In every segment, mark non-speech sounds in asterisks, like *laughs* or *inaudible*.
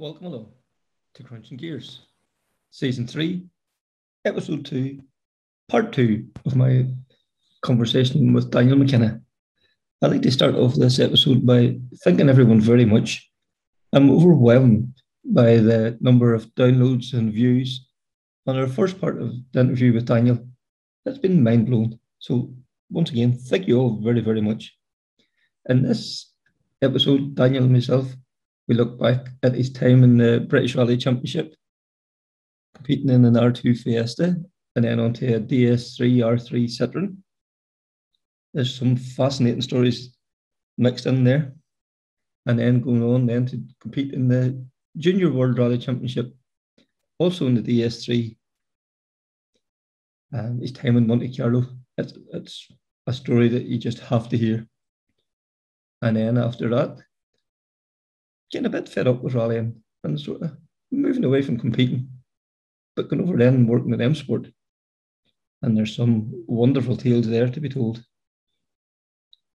Welcome along to Crunching Gears, Season 3, Episode 2, Part 2 of my conversation with Daniel McKenna. I'd like to start off this episode by thanking everyone very much. I'm overwhelmed by the number of downloads and views on our first part of the interview with Daniel. That's been mind blown. So, once again, thank you all very, very much. In this episode, Daniel and myself, we look back at his time in the British Rally Championship, competing in an R2 Fiesta, and then onto a DS3 R3 Citroen. There's some fascinating stories mixed in there. And then going on then to compete in the Junior World Rally Championship, also in the DS3. Um, his time in Monte Carlo. It's, it's a story that you just have to hear. And then after that, getting a bit fed up with rallying and sort of uh, moving away from competing, but going over then and working with M Sport. And there's some wonderful tales there to be told.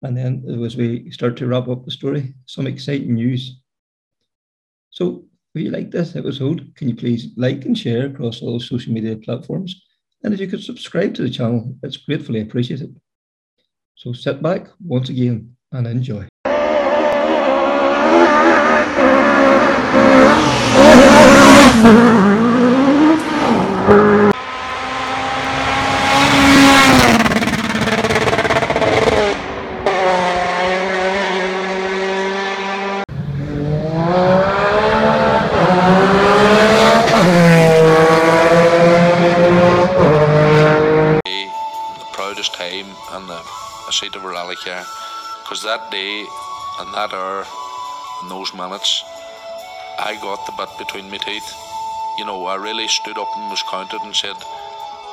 And then as we start to wrap up the story, some exciting news. So if you like this episode, can you please like and share across all social media platforms? And if you could subscribe to the channel, it's gratefully appreciated. So sit back once again and enjoy. the proudest time and the a seat of a rally car because that day and that hour and those minutes I got the butt between my teeth you know I really stood up and was counted and said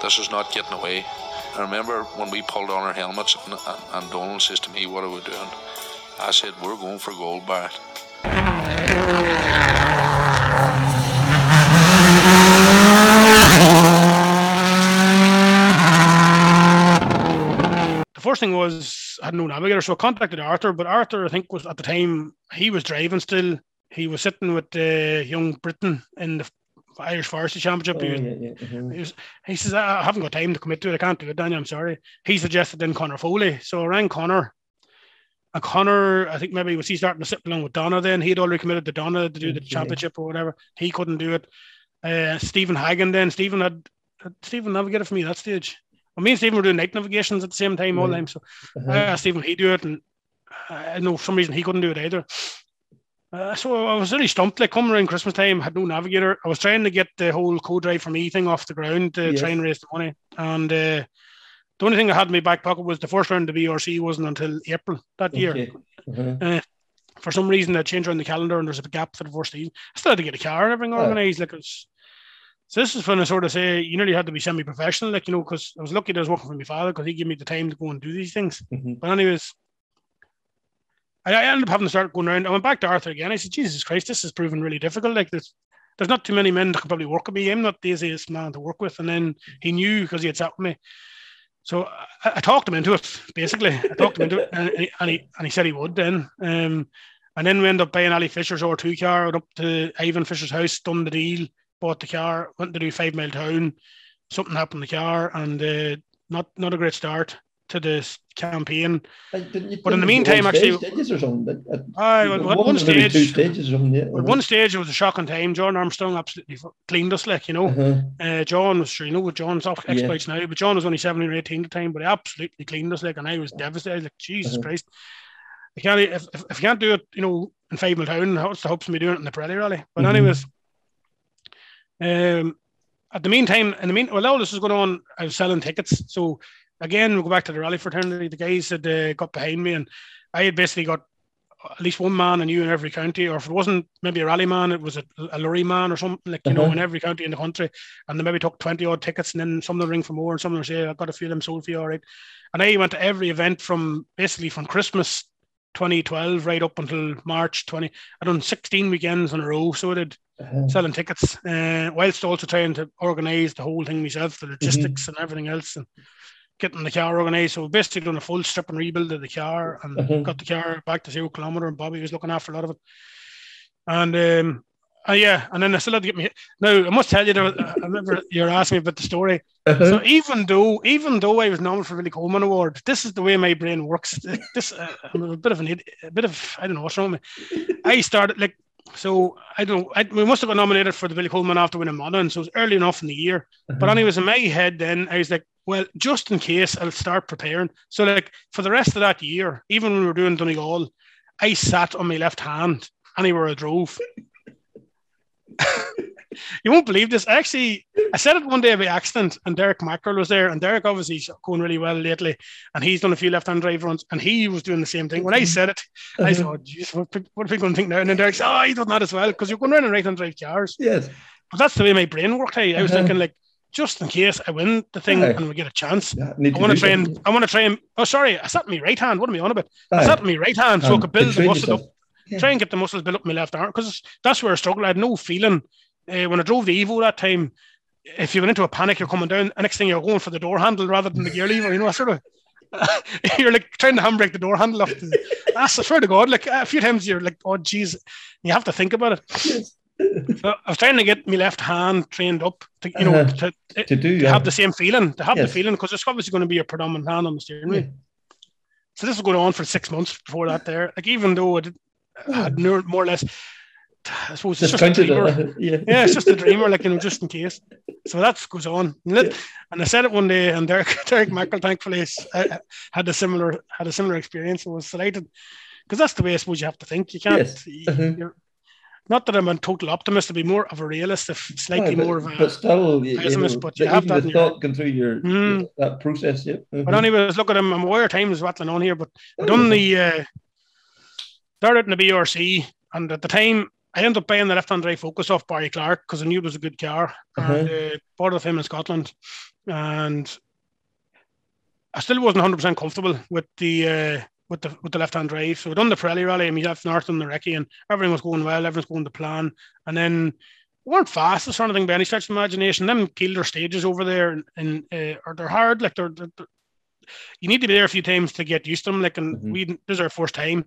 this is not getting away I remember when we pulled on our helmets and, and, Donald says to me what are we doing I said we're going for gold Barrett the first thing was I had no navigator, so I contacted Arthur. But Arthur, I think, was at the time he was driving still. He was sitting with uh, Young Britain in the Irish Forestry Championship. Oh, he, was, yeah, yeah, mhm. he, was, he says, I haven't got time to commit to it. I can't do it, Daniel. I'm sorry. He suggested then Connor Foley. So I rang Connor. And Connor, I think maybe was he starting to sit along with Donna then. He'd already committed to Donna to do the Okay. championship or whatever. He couldn't do it. Uh, Stephen Hagen then. Stephen had, had Stephen navigated for me at that stage. Well, me and Stephen were doing night navigations at the same time all the time. So Uh-huh. I asked Stephen he do it, and uh, I know for some reason he couldn't do it either. Uh, so I was really stumped. Like coming around Christmas time, had no navigator. I was trying to get the whole co-drive for me thing off the ground to Yes. try and raise the money. And uh, the only thing I had in my back pocket was the first round of the BRC wasn't until April that year. Okay. Uh-huh. For some reason, they changed around the calendar, and there's a gap for the first season. I still had to get a car and everything Oh. organised. Like it was, so this is when I sort of say you nearly had to be semi-professional, like you know, because I was lucky that I was working for my father because he gave me the time to go and do these things. Mhm. But anyways, I, I ended up having to start going around. I went back to Arthur again. I said, Jesus Christ, this is proving really difficult. Like there's there's not too many men that can probably work with me. I'm not the easiest man to work with. And then he knew because he had sat with me. So I, I talked him into it, basically. I talked him into it and he, and he, and he said he would then. Um, and then we ended up buying Ali Fisher's R2 car, went up to Ivan Fisher's house, done the deal, bought the car, went to do five mile town. Something happened to the car and uh, not not a great start to this campaign. Uh, But in the meantime, actually- stages or something. At- at- I you at got one or maybe two stage, stages or something. Yeah. at one stage, it was a shocking time. John Armstrong absolutely cleaned us, like you know. Uh-huh. Uh, John was you know with John's off Yeah. exploits now, but John was only 17 or 18 at the time, but he absolutely cleaned us like and I was devastated, like Jesus Uh-huh. Christ. I can't if, if, if you can't do it, you know, in five mile town, what's the hopes of me doing it in the Pirelli rally? But Mhm. anyways, um at the meantime, in the mean while all this was going on, I was selling tickets. So again, we'll go back to the rally fraternity. The guys had uh, got behind me and I had basically got at least one man I knew in every county, or if it wasn't maybe a rally man, it was a, a lorry man or something like you know Uh-huh. in every county in the country, and they maybe took twenty odd tickets, and then some of them ring for more, and some of them say "I've got a few of them sold for you, all right. And I went to every event from basically from Christmas 2012 right up until March 20. I done 16 weekends in a row, so I did Uh-huh. selling tickets, uh, whilst also trying to organise the whole thing myself, the logistics and everything else, and getting the car organised. So basically done a full strip and rebuild of the car and Mhm. got the car back to zero kilometre and Bobby was looking after a lot of it. And um, Uh, yeah, and then I still had to get me. Now I must tell you, there, I remember you were asking me about the story. Uh-huh. So even though, even though I was nominated for the Billy Coleman Award, this is the way my brain works. This uh, *laughs* I'm a bit of an idiot, a bit of I don't know what's wrong with me. I started like so I don't. I, we must have got nominated for the Billy Coleman after winning Monaghan, so it was early enough in the year. But Uh-huh. anyways, in my head, then I was like, well, just in case, I'll start preparing. So like for the rest of that year, even when we were doing Donegal, I sat on my left hand anywhere I drove. *laughs* you won't believe this. Actually, I said it one day by accident, and Derek Mackerel was there, and Derek obviously is going really well lately, and he's done a few left-hand drive runs, and he was doing the same thing. When I said it, I Uh-huh. thought, "Jeez, what, what are people going to think now?" And then Derek said, "Oh, he done that as well because you're going around and right-hand drive cars." Yes. But that's the way my brain worked. Hey, I was Uh-huh. thinking like, just in case I win the thing Aye. and we get a chance, Yeah, I want to try and. I want to try and. Oh, sorry, I sat in my right hand. What am I on about? I Aye. sat in my right hand so I Um, could build the muscle up. Yeah. try and get the muscles built up in my left arm because that's where I struggled. I had no feeling uh, when I drove the Evo that time. If you went into a panic, you're coming down. The next thing you're going for the door handle rather than the gear lever. You know, sort of. *laughs* you're like trying to handbrake the door handle off. The, that's I swear to God. Like a few times you're like, oh geez, you have to think about it. Yes. So I was trying to get my left hand trained up to you know Uh-huh. to, to do to yeah. have the same feeling, to have Yes. the feeling because it's obviously going to be your predominant hand on the steering wheel. Yeah. So this was going on for six months before that. There, like even though I, did, I had more, or less, I suppose it's just a discounted dreamer. it. Yeah. Yeah, it's just a dreamer, like you know, just in case. So that goes on. And, it- and I said it one day, and Derek *laughs* Derek Michael, thankfully, uh, had a similar had a similar experience. and was delighted because that's the way I suppose you have to think. You can't. Yes. Uh-huh. Not that I'm a total optimist, to be more of a realist, if slightly Aye, but, more of a. but still, you, you pessimist, know, but you have that thought going through your Mm. that process. Yeah. But Mhm. anyways, look at him. I'm aware time is rattling on here, but I done the uh, started in the BRC, and at the time I ended up buying the left-hand drive Focus off Barry Clark because I knew it was a good car, and uh, bought of him in Scotland, and I still wasn't 100 percent comfortable with the. Uh, with the with the left hand drive, so we done the Pirelli rally and we left north on the recce, and everything was going well, everything's going to plan. And then we weren't fast or anything by any stretch of imagination. Them Kielder stages over there, and, and uh, are they're hard, like they're, they're, they're- you need to be there a few times to get used to them. Like, and Mhm. we this is our first time,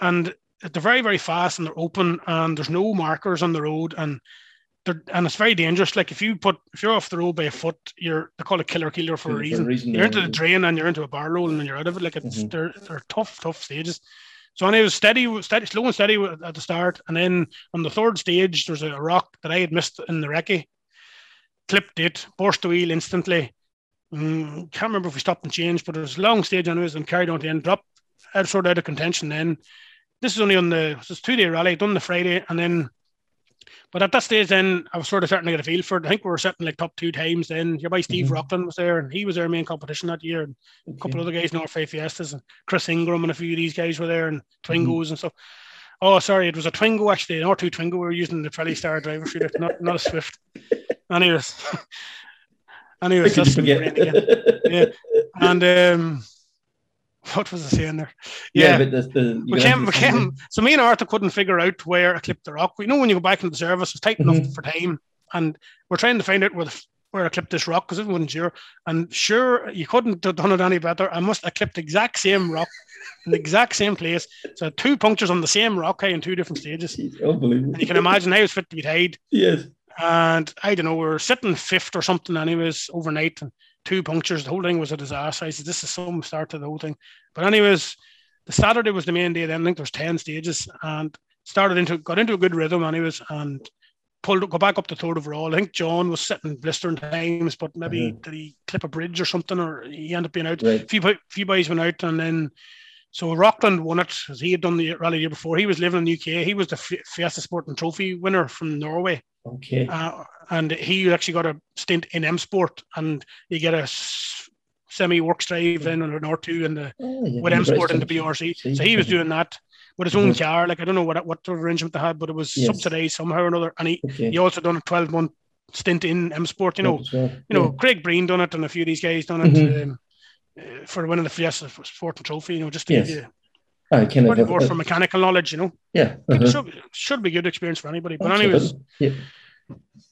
and they're very very fast and they're open, and there's no markers on the road, and and it's very dangerous. Like if you put if you're off the road by a foot, you're they call it killer killer for a reason. You're into the drain and you're into a bar roll and then you're out of it. Like it's Mhm. they're they're tough tough stages. So and it was steady, steady, slow and steady at the start, and then on the third stage, there's a rock that I had missed in the recce. Clipped it, burst the wheel instantly. Mm, can't remember if we stopped and changed, but it was a long stage anyways, and carried on to the end. Dropped out sort of out of contention. Then this is only on the it's two day rally, done the Friday, and then. But at that stage, then I was sort of starting to get a feel for it. I think we were sitting like top two times. Then your boy Steve Mhm. Rockland was there, and he was our main competition that year. And a couple of other guys, North Face Fiestas, and Chris Ingram, and a few of these guys were there, and Twingos and stuff. Oh, sorry, it was a Twingo actually, an R2 Twingo. We were using the Trelly Star driver shooter, not not a Swift. *laughs* Anyways, *laughs* anyways, that's? Yeah. and um, what was I saying there? Yeah, but the, the we came, we came. So me and Arthur couldn't figure out where I clipped the rock. We know when you go back into the service, it's tight enough Mhm. for time, and we're trying to find out where the, where I clipped this rock because it wasn't sure. And sure, you couldn't have done it any better. I must. I clipped the exact same rock in the exact same place. So two punctures on the same rock hey, in two different stages. Unbelievable. And you can imagine how it's fit to be tied. *laughs* Yes. And I don't know, we are sitting fifth or something, anyways, overnight, and two punctures. The whole thing was a disaster. I said, This is some start to the whole thing. But, anyways, the Saturday was the main day. Then I think there was 10 stages and started into, got into a good rhythm, anyways, and pulled, go back up to third overall. I think John was sitting blistering times, but maybe Mhm. did he clip a bridge or something, or he ended up being out. Right. A few, few boys went out, and then so Rockland won it as he had done the rally the year before. He was living in the UK. He was the Fi- Fiesta Sport and Trophy winner from Norway. Okay. Uh, and he actually got a stint in M Sport, and you get a semi works drive in on an R2 and the Oh, yeah, with M Sport and the. BRC. So he was doing that with his own Mhm. car. Like I don't know what what arrangement they had, but it was Yes. subsidized somehow or another. And he, Okay. he also done a 12 month stint in M Sport. You know, well. you know, Craig Breen done it, and a few of these guys done it Mhm. um, uh, for winning the Fiesta Sport and Trophy. You know, just to Yes. give you I kind probably of more for mechanical knowledge. You know, yeah. Uh-huh. should, should be good experience for anybody. But anyways. Yeah.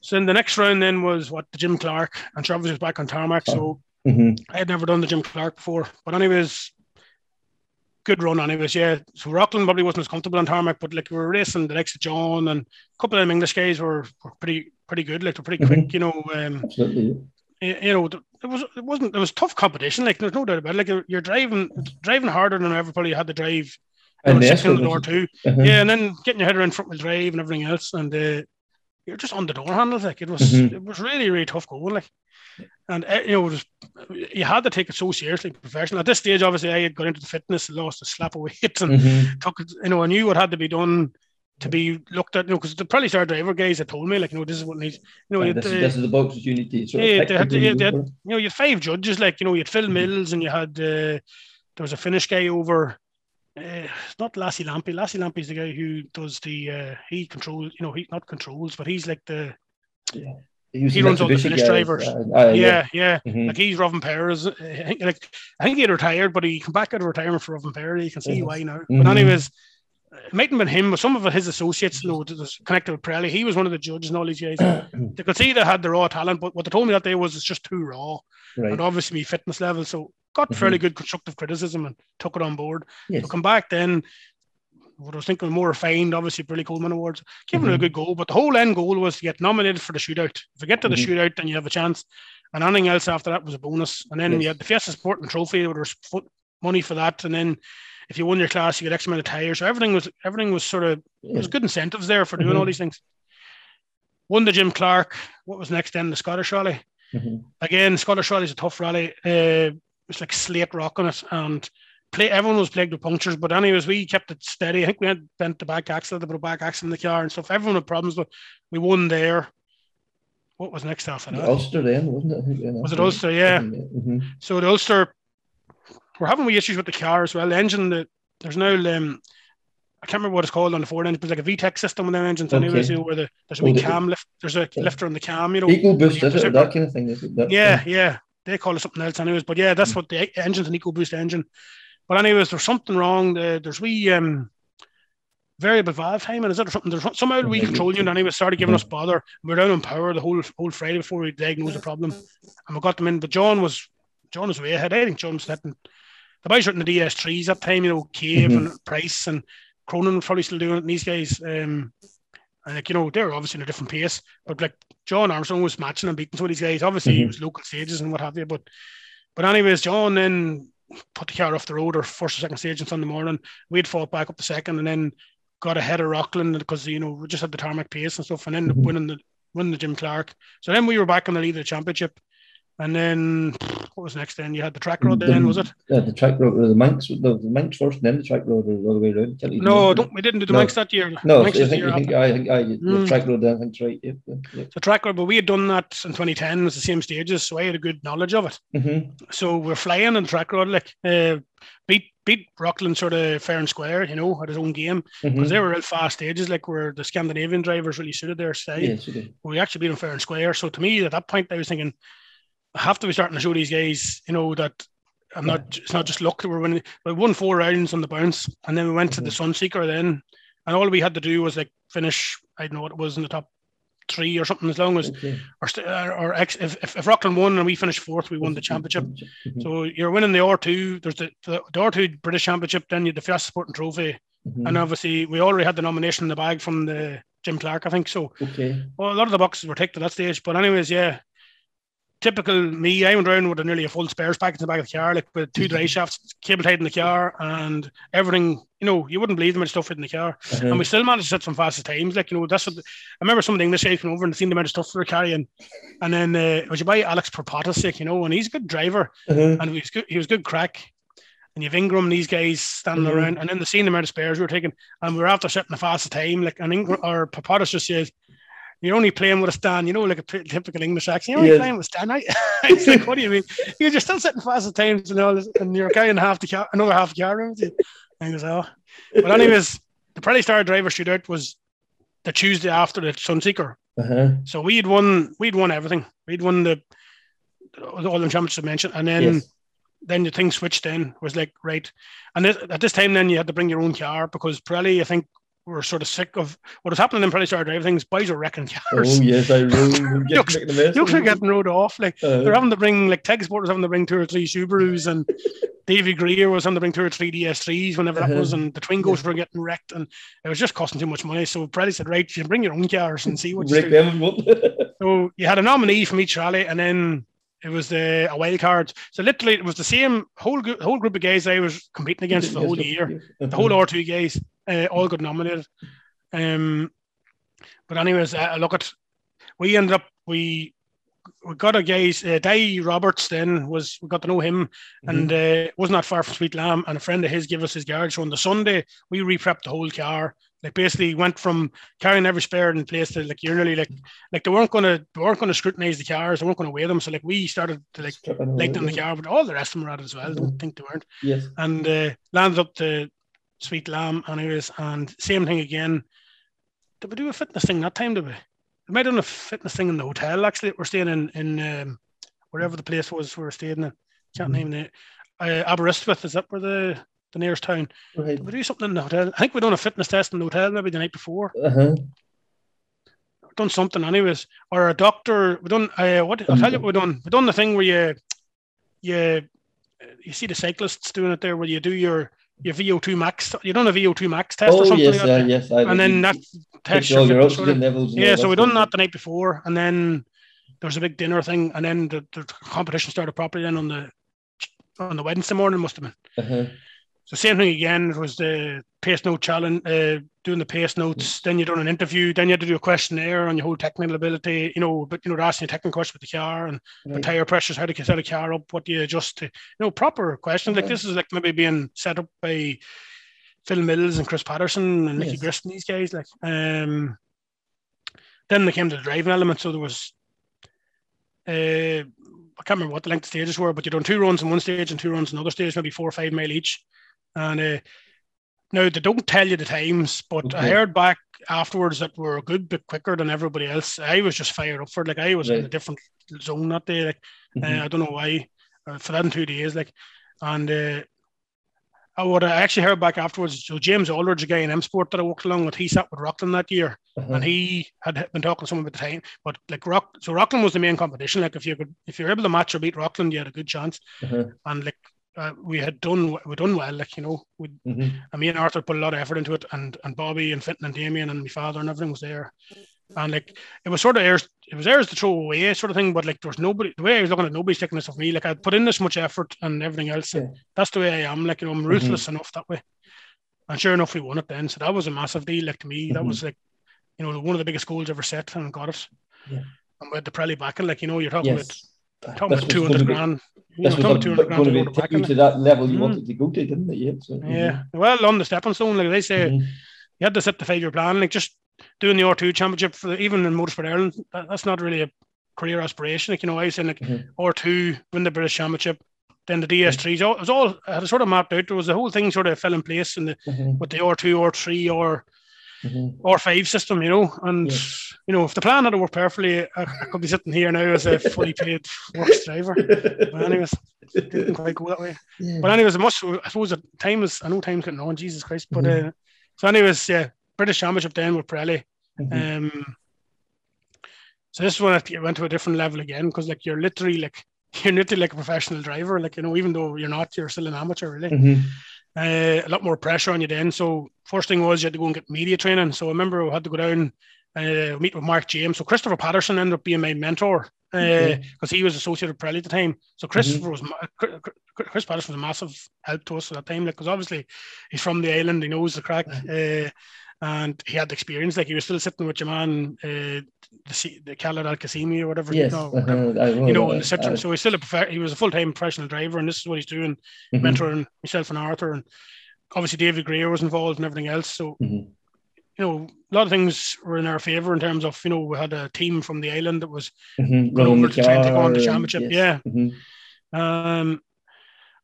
So then the next round then was what the Jim Clark and Travis was back on tarmac. So Mhm. I had never done the Jim Clark before. But anyways, good run anyways, yeah. So Rockland probably wasn't as comfortable on tarmac, but like we were racing the likes of John and a couple of them English guys were, were pretty pretty good, like they're pretty quick, you know. Um, Absolutely. You know, it was it wasn't it was tough competition. Like there's no doubt about it. Like you're, driving driving harder than everybody you had to drive. You know, And the six in the Escort door too. uh-huh. Yeah, and then getting your head around front wheel drive and everything else, and uh, you're just on the door handles. Like it was, Mhm. it was really, really tough going. Like, and uh, you know, it was, you had to take it so seriously, professional. At this stage, obviously, I had got into the fitness, lost a slap of weight, and Mhm. took it. You know, I knew what had to be done to be looked at. You know, because the probably star driver guys had told me, like, you know, this is what needs. You know, you'd, this, is, uh, this is the boxes you need to sort Yeah, they had yeah, they had- you know, you had five judges, like, you know, you had Phil Mhm. Mills and you had, uh, there was a Finnish guy over, uh, not Lassie Lampy. Lassie Lampy's the guy who does the, uh, he controls, you know, he not controls, but he's like the, was he the runs all the Finnish guys, drivers. uh, uh, yeah, yeah. Mhm. Like he's Rovanperä. I think, like, I think he had retired, but he come back out of retirement for Rovanperä. You can see why now. But anyways, it mightn't have been him, but some of his associates, you know, connected with Pirelli. He was one of the judges and all these guys. *clears throat* they could see they had the raw talent, but what they told me that day was it's just too raw right. and obviously fitness level. So got Mhm. fairly good constructive criticism and took it on board. Yes. So come back then. What I was thinking more refined, obviously Billy Coleman Awards, giving it a good goal. But the whole end goal was to get nominated for the shootout. If you get to the Mhm. shootout, then you have a chance. And anything else after that was a bonus. And then Yes. you had the Fiesta Sporting Trophy, there was money for that. And then if you won your class, you get X amount of tires. So everything was everything was sort of there was good incentives there for doing Mhm. all these things. Won the Jim Clark. What was next then? The Scottish Rally Mhm. again, Scottish Rally is a tough rally. Uh, it's like slate rock on it, and play, everyone was plagued with punctures. But anyways, we kept it steady. I think we had bent the back axle, the back axle in the car and stuff. Everyone had problems, but we won there. What was next after that? Ulster then, wasn't it? Was it Ulster? Yeah. Mhm. So the Ulster, we're having we issues with the car as well. The engine, that there's no um, I can't remember what it's called on the Ford engine, but it's like a VTEC system on their engines. Okay. Anyways, you know, where the, there's a wee the- cam lift. There's a Yeah. lifter on the cam. You know, EcoBoost, you is it? That kind of thing, is it? That, yeah, yeah. They call it something else, anyways. But yeah, that's Mm. what the engine's an EcoBoost engine. But anyways, there's something wrong. The, there's we um variable valve timing. Is that or something? There's somehow we Maybe. control unit anyway started giving Mhm. us bother. We are down on power the whole whole Friday before we diagnosed the problem, and we got them in. But John was John was way ahead. I think John was hitting the boys were in the DS3s that time. You know, Cave Mhm. and Price and Cronin were probably still doing it. And these guys. Um, and like you know, they were obviously in a different pace, but like John Armstrong was matching and beating some of these guys. Obviously, he Mhm. was local stages and what have you. But but anyways, John then put the car off the road or first or second stage on Sunday morning. We'd fought back up the second and then got ahead of Rockland because you know we just had the tarmac pace and stuff, and then Mhm. winning the winning the Jim Clark. So then we were back on the lead of the championship. And then what was next? Then you had the Trackrod. Then was it? Yeah, the Trackrod, the Manx, the, the Manx first, and then the Trackrod, the other way around. No, don't we didn't do the No. Manx that year. No, Manx I the think, year I think. I think, I, the Mm. Trackrod, then, I think, right. Yep, yep. the Trackrod, but we had done that in 2010. It was the same stages, so I had a good knowledge of it. Mm-hmm. So we're flying on the Trackrod, like uh, beat beat Rockland sort of fair and square, you know, at his own game because Mm-hmm. they were real fast stages, like where the Scandinavian drivers really suited their style. Yes. We actually beat them fair and square. So to me, at that point, I was thinking, have to be starting to show these guys, you know, that I'm not. It's not just luck that we're winning. We won four rounds on the bounce, and then we went to the Sunseeker then, and all we had to do was like finish. I don't know what it was in the top three or something. As long as Okay. or or, if, if if Rockland won and we finished fourth, we won the championship. Mhm. So you're winning the R2. There's the, the, the R2 British Championship, then you the Fiesta Sporting Trophy. Mhm. And obviously, we already had the nomination in the bag from the Jim Clark, I think. So Okay. well, a lot of the boxes were ticked at that stage. But, anyways, yeah, typical me. I went around with a nearly a full spares package in the back of the car, like with two dry shafts, cable tied in the car, and everything. You know, you wouldn't believe the amount of stuff in the car. Uh-huh. And we still managed to set some fastest times. Like, you know, that's what I remember some of the English guys came over and seen the amount of stuff we were carrying. And then uh, was you by Alex Perpotas, like, you know, and he's a good driver Uh-huh. and he was good. He was good crack. And you've Ingram, these guys standing Mhm. around, and then the same amount of spares we were taking, and we were after setting the fastest time. Like, and Ingram or Papadas just says, "You're only playing with a stand," you know, like a typical English accent. You're only Yes. playing with a stand. I, *laughs* it's like, what do you mean? You're just still setting fastest times and all this, and you're carrying half the car, another half the car around with you. And he goes, "Oh." But anyways, the Pirelli Star Driver Shootout was the Tuesday after the Sunseeker. Uh-huh. So we'd won, we'd won everything. We'd won the all the championships I mentioned, and then Yes. then the thing switched. Then was like right, and this, at this time, then you had to bring your own car because Pirelli, I think, were sort of sick of what was happening in Pirelli Star Drive things. Boys were wrecking cars. Oh, yes, I *laughs* remember Looks- getting making a mess. Looks like getting rode off. Like Uh, they're having to bring like Tech Sport was having to bring two or three Subarus and *laughs* Davy Greer was having the bring two or three DS3s whenever that Uh-huh. was, and the Twingos were getting wrecked, and it was just costing too much money. So Pirelli said, right, you bring your own cars and see what you do. *laughs* So you had a nominee from each rally, and then it was the a wild card. So literally, it was the same whole group, whole group of guys I was competing against for the whole year. The whole R2 guys uh, all got nominated. Um, but anyways, uh, look at we ended up we we got a guys. Uh, Dai Roberts then was we got to know him, and uh, wasn't that far from Sweet Lamb. And a friend of his gave us his garage. So on the Sunday we re-prepped the whole car. Like basically went from carrying every spare in place to like you're nearly like like they weren't gonna they weren't gonna scrutinize the cars. They weren't gonna weigh them. So like we started to like lighten the car, but all the rest of them were at it as well. Don't think they weren't Yes. and uh, landed up to Sweet Lamb, anyways. And same thing again. Did we do a fitness thing that time? Did we? We might have done a fitness thing in the hotel. Actually, we're staying in in um, wherever the place was. We were staying in. Can't Mhm. name it. Uh, Aberystwyth. Is that where the the nearest town? Right. Did we do something in the hotel? I think we done a fitness test in the hotel maybe the night before. Uh-huh. Done something, anyways. Or a doctor. We done. Uh, what? I'll tell you what we done. We done the thing where you you you see the cyclists doing it there, where you do your your VO2 max. You done a VO2 max test or Oh something yes, like uh, yes. I and then that test your your oxygen levels. yeah so we done that the night before and then there was a big dinner thing and then the, the competition started properly then on the on the Wednesday morning must have been Uh-huh. So same thing again it was the pace note challenge uh, doing the pace notes. Then you done an interview. Then you had to do a questionnaire on your whole technical ability you know but you know they're asking technical questions with the car and the Right. tire pressures how to set a car up what do you adjust to? You know proper questions. Like this is like maybe being set up by Phil Mills and Chris Patterson and Nicky Yes. Grist and these guys like um then they came to the driving element. So there was uh I can't remember what the length of stages were but you done two runs in one stage and two runs in another stage maybe four or five mile each and uh now they don't tell you the times but I heard back afterwards that we're a good bit quicker than everybody else I was just fired up for it like I was in a different zone that day like uh, Mhm. I don't know why. Uh, for that in two days, like, and uh, I what I actually heard back afterwards. So James Aldridge, a guy in M Sport that I worked along with, he sat with Rockland that year, Uh-huh. and he had been talking to someone at the time. But like Rock, so Rockland was the main competition. Like if you could, if you're able to match or beat Rockland, you had a good chance. Uh-huh. And like uh, we had done, we done well. Like you know, we Mhm. and me and Arthur put a lot of effort into it, and and Bobby and Fenton and Damien and my father and everything was there. And like it was sort of theirs, it was theirs to throw away sort of thing. But like there was nobody. The way I was looking at nobody's taking this of me. Like I put in this much effort and everything else. and Yeah. that's the way I am. Like you know, I'm ruthless enough that way. And sure enough, we won it then. So that was a massive deal. Like to me, that Mhm. was like you know one of the biggest goals ever set and got it. Yeah. And with the Pirelli backing, like you know, you're talking Yes. about about was to grand. You know, This was talking two hundred grand going to to go be to take you to that level you Mhm. wanted to go to, didn't it? Yeah. So, Yeah. Well, on the stepping stone, like they say, Mhm. you had to set the five year plan. Like just doing the R2 championship for the, even in Motorsport Ireland, that, that's not really a career aspiration. Like, you know, I was saying like Mhm. R2, win the British Championship, then the DS3s. All, it was all, I had sort of mapped out. There was the whole thing sort of fell in place in the, Mhm. with the R2, R3, or Mhm. R5 system, you know. And, Yeah. you know, if the plan had worked perfectly, I, I could be sitting here now as a fully paid works driver. But, anyways, didn't *laughs* quite go that way. Yeah. But anyways, must. I suppose the time is. I know time's getting on. Jesus Christ. But Mhm. uh, so, anyways, yeah, British Championship then with Pirelli. Mhm. Um, so this is when I went to a different level again because like you're literally like *laughs* you're literally like a professional driver. Like you know, even though you're not, you're still an amateur really. Mhm. Uh, a lot more pressure on you then. So first thing was you had to go and get media training. So I remember I had to go down, uh, meet with Mark James. So Christopher Patterson ended up being my mentor because Okay. he was associated with Pirelli at the time. So Christopher was ma- Chris- Chris Patterson was a massive help to us at that time. Like because obviously he's from the island, he knows the crack. Uh, and he had the experience, like he was still sitting with your man, uh, the, the Khaled Al Qasimi or whatever, Yes. you know, whatever, uh-huh. I you know, in the uh, So he's still a prof- he was a full time professional driver, and this is what he's doing mhm. mentoring myself and Arthur, and obviously David Greer was involved and everything else. So Mhm. you know, a lot of things were in our favour in terms of you know we had a team from the island that was Mhm. going over to try and take on the championship. and- Yeah, yes. Mhm. um,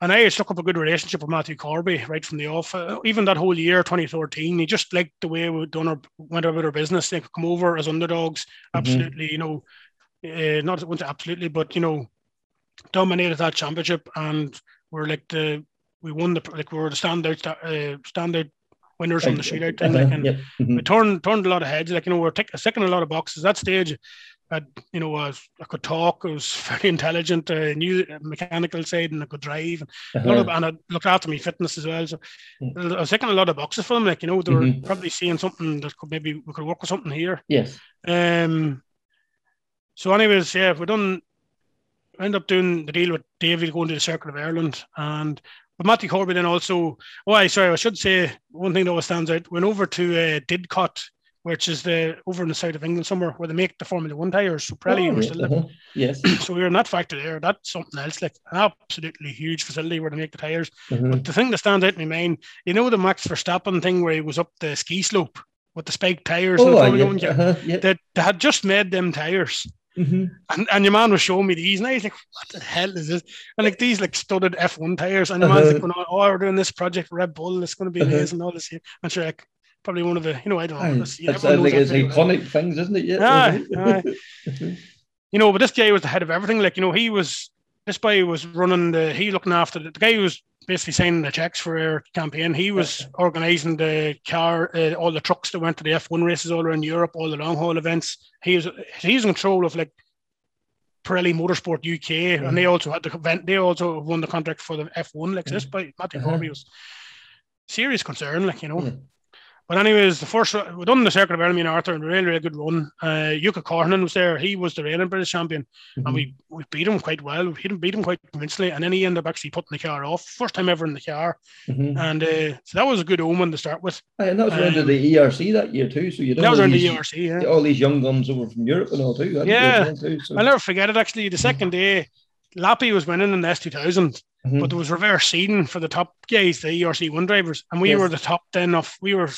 and I struck up a good relationship with Matthew Corby right from the off. Uh, even that whole year, 2013, he just liked the way we done our went about our business. They could come over as underdogs, Mhm. absolutely. You know, uh, not went absolutely, but you know, dominated that championship, and we're like the we won the like we were the standout sta- uh, standout winners from the shootout thing. Uh-huh. Like, and Yep. Mhm. we turned turned a lot of heads. Like you know, we're tick- ticking a lot of boxes. That stage, I, you know, I, was, I could talk. I was *laughs* very intelligent. I knew mechanical side, and I could drive. And, lot of, Uh-huh. and I looked after my fitness as well. So Mm. I was taking a lot of boxes for them. Like you know, they were Mhm. probably seeing something that could maybe we could work with something here. Yes. Um. So, anyways, yeah, we done. End up doing the deal with David going to the Circuit of Ireland, and but Matty Corby then also. Oh, I sorry, I should say one thing that always stands out. Went over to uh, Didcot, which is the over in the south of England somewhere where they make the Formula One tires. So Pirelli Oh, still uh-huh. Yes. *clears throat* So we were in that factory there. That's something else, like an absolutely huge facility where they make the tires. uh-huh. But the thing that stands out in my mind, you know, the Max Verstappen thing where he was up the ski slope with the spiked tires. and Oh, the uh, Formula yeah. Uh-huh. Yeah. They, they had just made them tires. Mhm. And, and your man was showing me these, and I was like, "What the hell is this?" And like these, like studded F one tires, and your man's like, Uh-huh. "Oh, we're doing this project Red Bull. It's going to be Uh-huh. amazing." All this, here. and sure, like, probably one of the, you know, I don't know. That's- everyone uh, like it's that very well. iconic things, isn't it? Yeah. Aye, *laughs* aye. you know, but this guy was the head of everything. Like, you know, he was this guy was running the he looking after the, the guy who was basically signing the checks for our campaign. He was organising the car, uh, all the trucks that went to the F1 races all around Europe, all the long haul events. He was he's in control of like Pirelli Motorsport UK, and they also had the event. They also won the contract for the F1. Like so this by Matty Uh-huh. Corby was serious concern. Like you know. But anyways, the first we done the circuit of me and Arthur, and a really, really good run. Uh, Jukka Korhonen was there. He was the reigning British champion, Mhm. and we, we beat him quite well. We beat him, beat him quite convincingly, and then he ended up actually putting the car off. First time ever in the car, Mhm. and uh, so that was a good omen to start with. And that was around Um, the ERC that year too. So you That was all around the these, ERC, yeah. all these young guns over from Europe and all too. Yeah. too, so- I'll never forget it. Actually, the second day, Lappi was winning in the S two thousand, Mhm. but there was reverse seeding for the top guys, the ERC one drivers, and we Yes. were the top ten of we were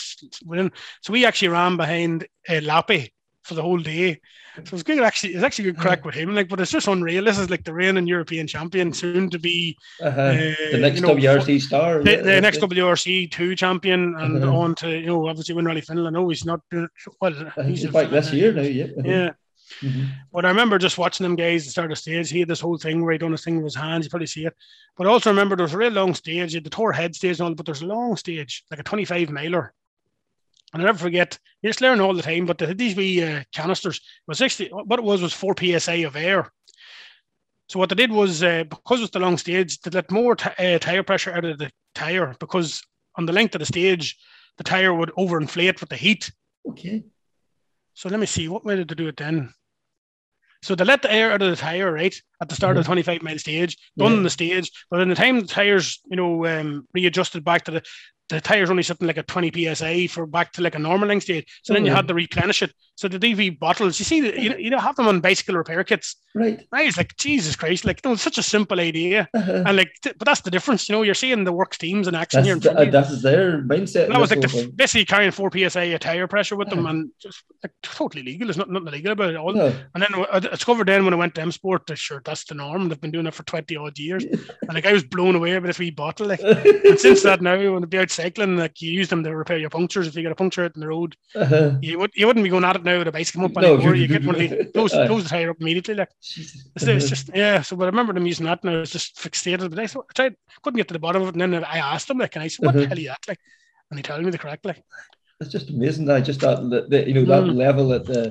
winning. So we actually ran behind uh, Lappi for the whole day. So it was good. Actually, it's actually good crack with him. Like, but it's just unreal. This is like the reigning European champion, soon to be Uh-huh. uh, the next you know, WRC star. the, the next it. WRC two champion, and Uh-huh. on to you know obviously win Rally Finland. I know he's not doing well. He's he's a- back this year now. Yeah. uh-huh. Yeah. Mhm. But I remember just watching them guys at the start of stage. He had this whole thing where he'd done his thing with his hands. You probably see it. But I also remember there was a real long stage. You had the tour head stage and all, but there's a long stage, like a 25 miler. And I never forget, you just learn all the time, but they had these wee uh, canisters. It was 60, what it was was 4 psi of air. So what they did was, uh, because it was the long stage, they let more t- uh, tire pressure out of the tire because on the length of the stage, the tire would overinflate with the heat. Okay. So let me see, what way did they do it then? So they let the air out of the tire, right, at the start of the 25 mile stage, done Yeah. the stage, but in the time the tires, you know, um, readjusted back to the the tires only sitting like a 20 psi for back to like a normal length stage. So then you Mhm. had to replenish it. So the DV bottles, you see, the, you, you have them on bicycle repair kits. Right. I was like, Jesus Christ, like, no, it's such a simple idea. Uh-huh. And like, but that's the difference, you know, you're seeing the works teams in action here in That's, front of you. uh, that's their mindset. And that was like the, basically carrying four psi of tire pressure with them, Uh-huh. and just like totally legal. There's nothing, nothing illegal about it all. No. And then I discovered then when I went to M Sport, sure that's the norm. They've been doing it for twenty odd years, *laughs* and like I was blown away by this wee bottle. Like, *laughs* and since that now, when I be out cycling, like you use them to repair your punctures. If you get a puncture out in the road, Uh-huh. you would you wouldn't be going at it now with a bicycle up No, anymore. you- get one of these, *laughs* close, close the tire up immediately. Like it's, it's just yeah. So but I remember them using that, and I was just fixated. But I, thought, I tried, couldn't get to the bottom of it, and then I asked them like, and I said, "What the Uh-huh. hell are you at?" Like, and he told me the correct like. It's just amazing that I just that the, the you know that Mm. level at the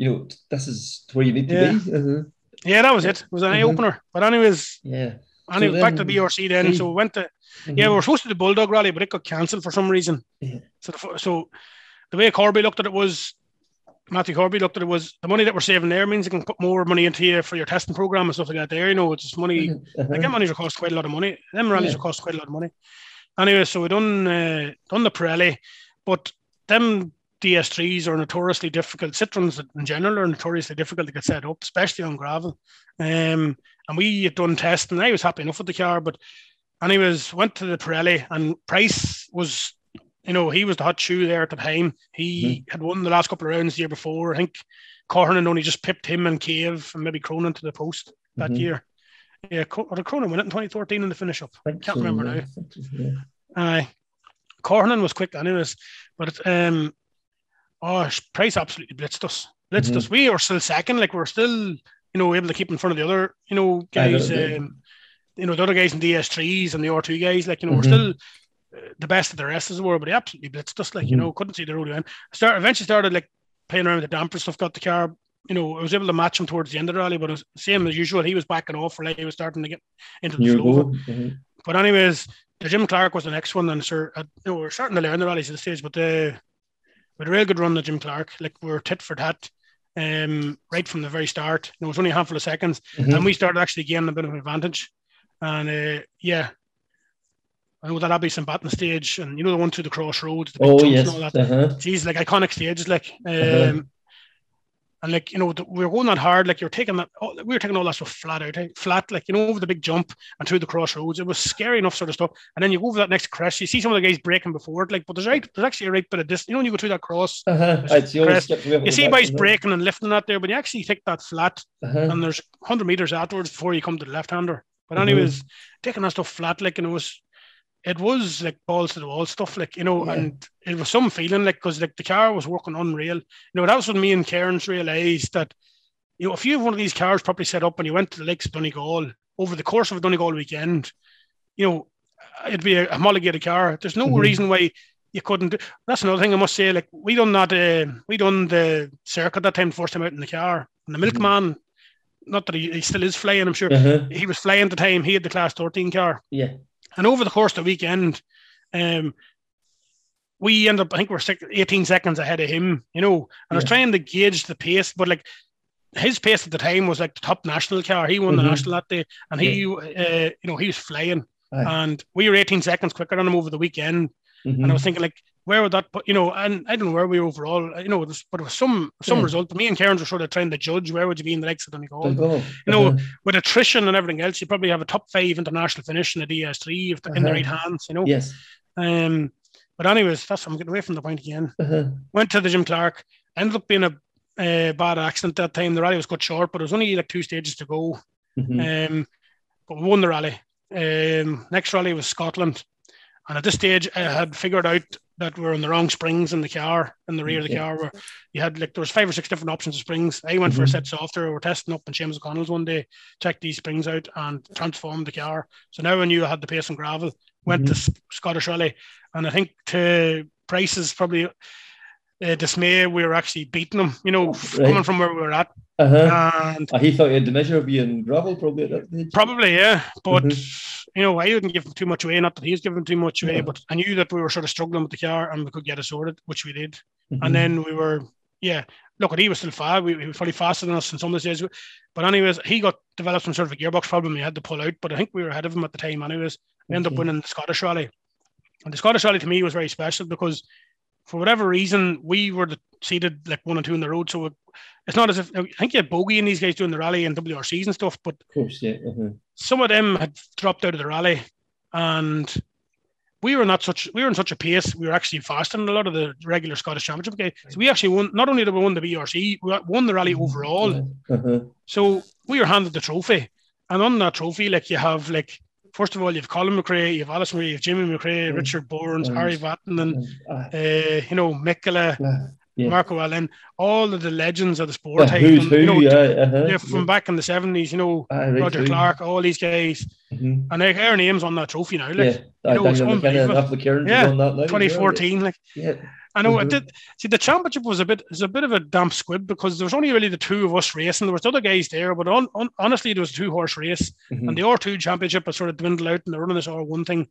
you know this is where you need to Yeah. be. Uh-huh. Yeah, that was it. It was an Mhm. eye opener. But anyways, Yeah. Anyway, back to then- BRC then. So we went to Yeah, Mhm. we were supposed to do the Bulldog Rally, but it got cancelled for some reason. Yeah. So, the, so the way Corby looked at it was, Matthew Corby looked at it was the money that we're saving there means you can put more money into you for your testing program and stuff like that. There, you know, it's just money. Uh-huh. Like them money's will cost quite a lot of money. Them rallies Yeah. will cost quite a lot of money. Anyway, so we done uh, done the Pirelli, but them DS3s are notoriously difficult. Citroens in general are notoriously difficult to get set up, especially on gravel. Um, and we had done testing. And I was happy enough with the car, but anyways, went to the Pirelli and Price was, you know, he was the hot shoe there at the time. He had won the last couple of rounds the year before. I think Korhonen only just pipped him and Cave and maybe Cronin to the post that Mhm. year. Yeah, or did Cronin win it in 2014 in the finish up? I Can't so, remember yeah. now. I think yeah. Aye. Korhonen was quick anyways, but um, oh, Price absolutely blitzed us. Blitzed Mhm. us. We are still second, like we're still, you know, able to keep in front of the other, you know, guys. Um, you know, the other guys in DS3s and the R2 guys, like, you know, Mhm. we're still uh, the best of the rest of the world, but he absolutely blitzed us, like, you Mhm. know, couldn't see the road in. Start eventually started like playing around with the damper stuff, got the car you know, I was able to match him towards the end of the rally, but it was same as usual. He was backing off, really. He was starting to get into the New flow. Mhm. But anyways, the Jim Clark was the next one, and sir, uh, you know, we're starting to learn the rallies at the stage, but uh, we had a real good run, the Jim Clark. Like we were tit for tat, um, right from the very start. You know, it was only a handful of seconds, Mhm. and we started actually gaining a bit of an advantage. And uh, yeah, I know that Abbey St. Bathans stage, and you know the one through the crossroads, the big Oh yes. and all that. Uh-huh. Geez, like iconic stages, like um, Uh-huh. And like you know the, we were going that hard, like you're taking that, oh, we were taking all that stuff flat out, eh? flat, like you know over the big jump and through the crossroads. It was scary enough sort of stuff. And then you go over that next crest, you see some of the guys breaking before it, like but there's right, there's actually a right bit of distance. You know when you go through that cross, Uh-huh. It's I'd see always crest. skipped away from you see guys breaking and lifting that there, but you actually take that flat, Uh-huh. and there's 100 meters afterwards before you come to the left hander. But Mhm. anyways, taking that stuff flat, like and it was. It was like balls to the wall stuff, like you know, Yeah. and it was some feeling like because like the car was working unreal. You know, that was when me and Cairns realised that you know if you have one of these cars properly set up and you went to the lakes of Donegal over the course of a Donegal weekend, you know, it'd be a homologated car. There's no Mhm. reason why you couldn't. do That's another thing I must say. Like we done that, uh, we done the circuit that time, first time out in the car, and the milkman. Not that he, he still is flying, I'm sure. Uh-huh. He was flying the time. He had the class 13 car. Yeah. And over the course of the weekend, um, we end up, I think we're six, 18 seconds ahead of him, you know. And I was trying to gauge the pace, but like his pace at the time was like the top national car. He won the Mhm. national that day, and he, uh, you know, he was flying. Aye. And we were 18 seconds quicker than him over the weekend. Mhm. And I was thinking, like, where would that put, you know, and I don't know where we were overall, you know, was, but it was some some Yeah. result. Me and Cairns were sort of trying to judge where would you be in the next of Donegal Donegal. you know, Uh-huh. with attrition and everything else, you probably have a top five international finish in the DS3 if they're in the Uh-huh. right hands, you know. Yes. Um, but anyways, that's I'm getting away from the point again. Uh-huh. Went to the Jim Clark, ended up being a uh, bad accident that time. The rally was cut short, but it was only like two stages to go. Mhm. Um, but we won the rally. Um, next rally was Scotland, and at this stage, I had figured out that we were on the wrong springs in the car, in the rear of the Okay. car. Where you had like there was five or six different options of springs. I went for a Mhm. set softer. We were testing up in James O'Connell's one day, checked these springs out, and transformed the car. So now I knew I had the pace and gravel. Went to Scottish Rally, and I think to Price's probably. Uh, dismay, we were actually beating them, you know, Right. coming from where we were at. Uh-huh. And Uh, he thought he had the measure of being gravel probably at that stage. Probably, yeah. But Mhm. you know, I didn't give him too much away. Not that he's given too much away, Yeah. but I knew that we were sort of struggling with the car and we could get it sorted, which we did. Mhm. And then we were, yeah. Look, at he was still fast. We, he was probably faster than us in some of the days. But anyways, he got developed some sort of a gearbox problem. He had to pull out, but I think we were ahead of him at the time. Anyways, we ended up winning the Scottish Rally, and the Scottish Rally to me was very special because for whatever reason we were the, seated like one and two in the road. So it, it's not as if I think you had Bogie and these guys doing the rally and WRCs and stuff, but Of course, yeah. Uh-huh. some of them had dropped out of the rally and we were not such we were in such a pace we were actually faster than a lot of the regular Scottish Championship guys. So we actually won not only did we win the BRC, we won the rally overall. Uh-huh. So we were handed the trophy. And on that trophy, like you have like first of all you have Colin McRae, you have Alister McRae, you have Jimmy McRae, Mm. Richard Burns, And- Ari Vatanen and Uh, uh, you know, Mikkola, uh, Yeah. Markku Alén, all of the legends of the sport. yeah, who's who? you know, yeah, uh-huh. yeah, from back in the seventies, you know, right Roger. Clark, all these guys. Mhm. And their names on that trophy now, like Yeah, Aye, know, it's unbelievable. Yeah, on that now. as well, 2014. Like Yeah. I know, I Mhm. did see the championship was a bit was a bit of a damp squib because there was only really the two of us racing. There was other guys there, but on, on, honestly, there was a two horse race, Mhm. and the R2 championship was sort of dwindled out, and they're running this R1 thing.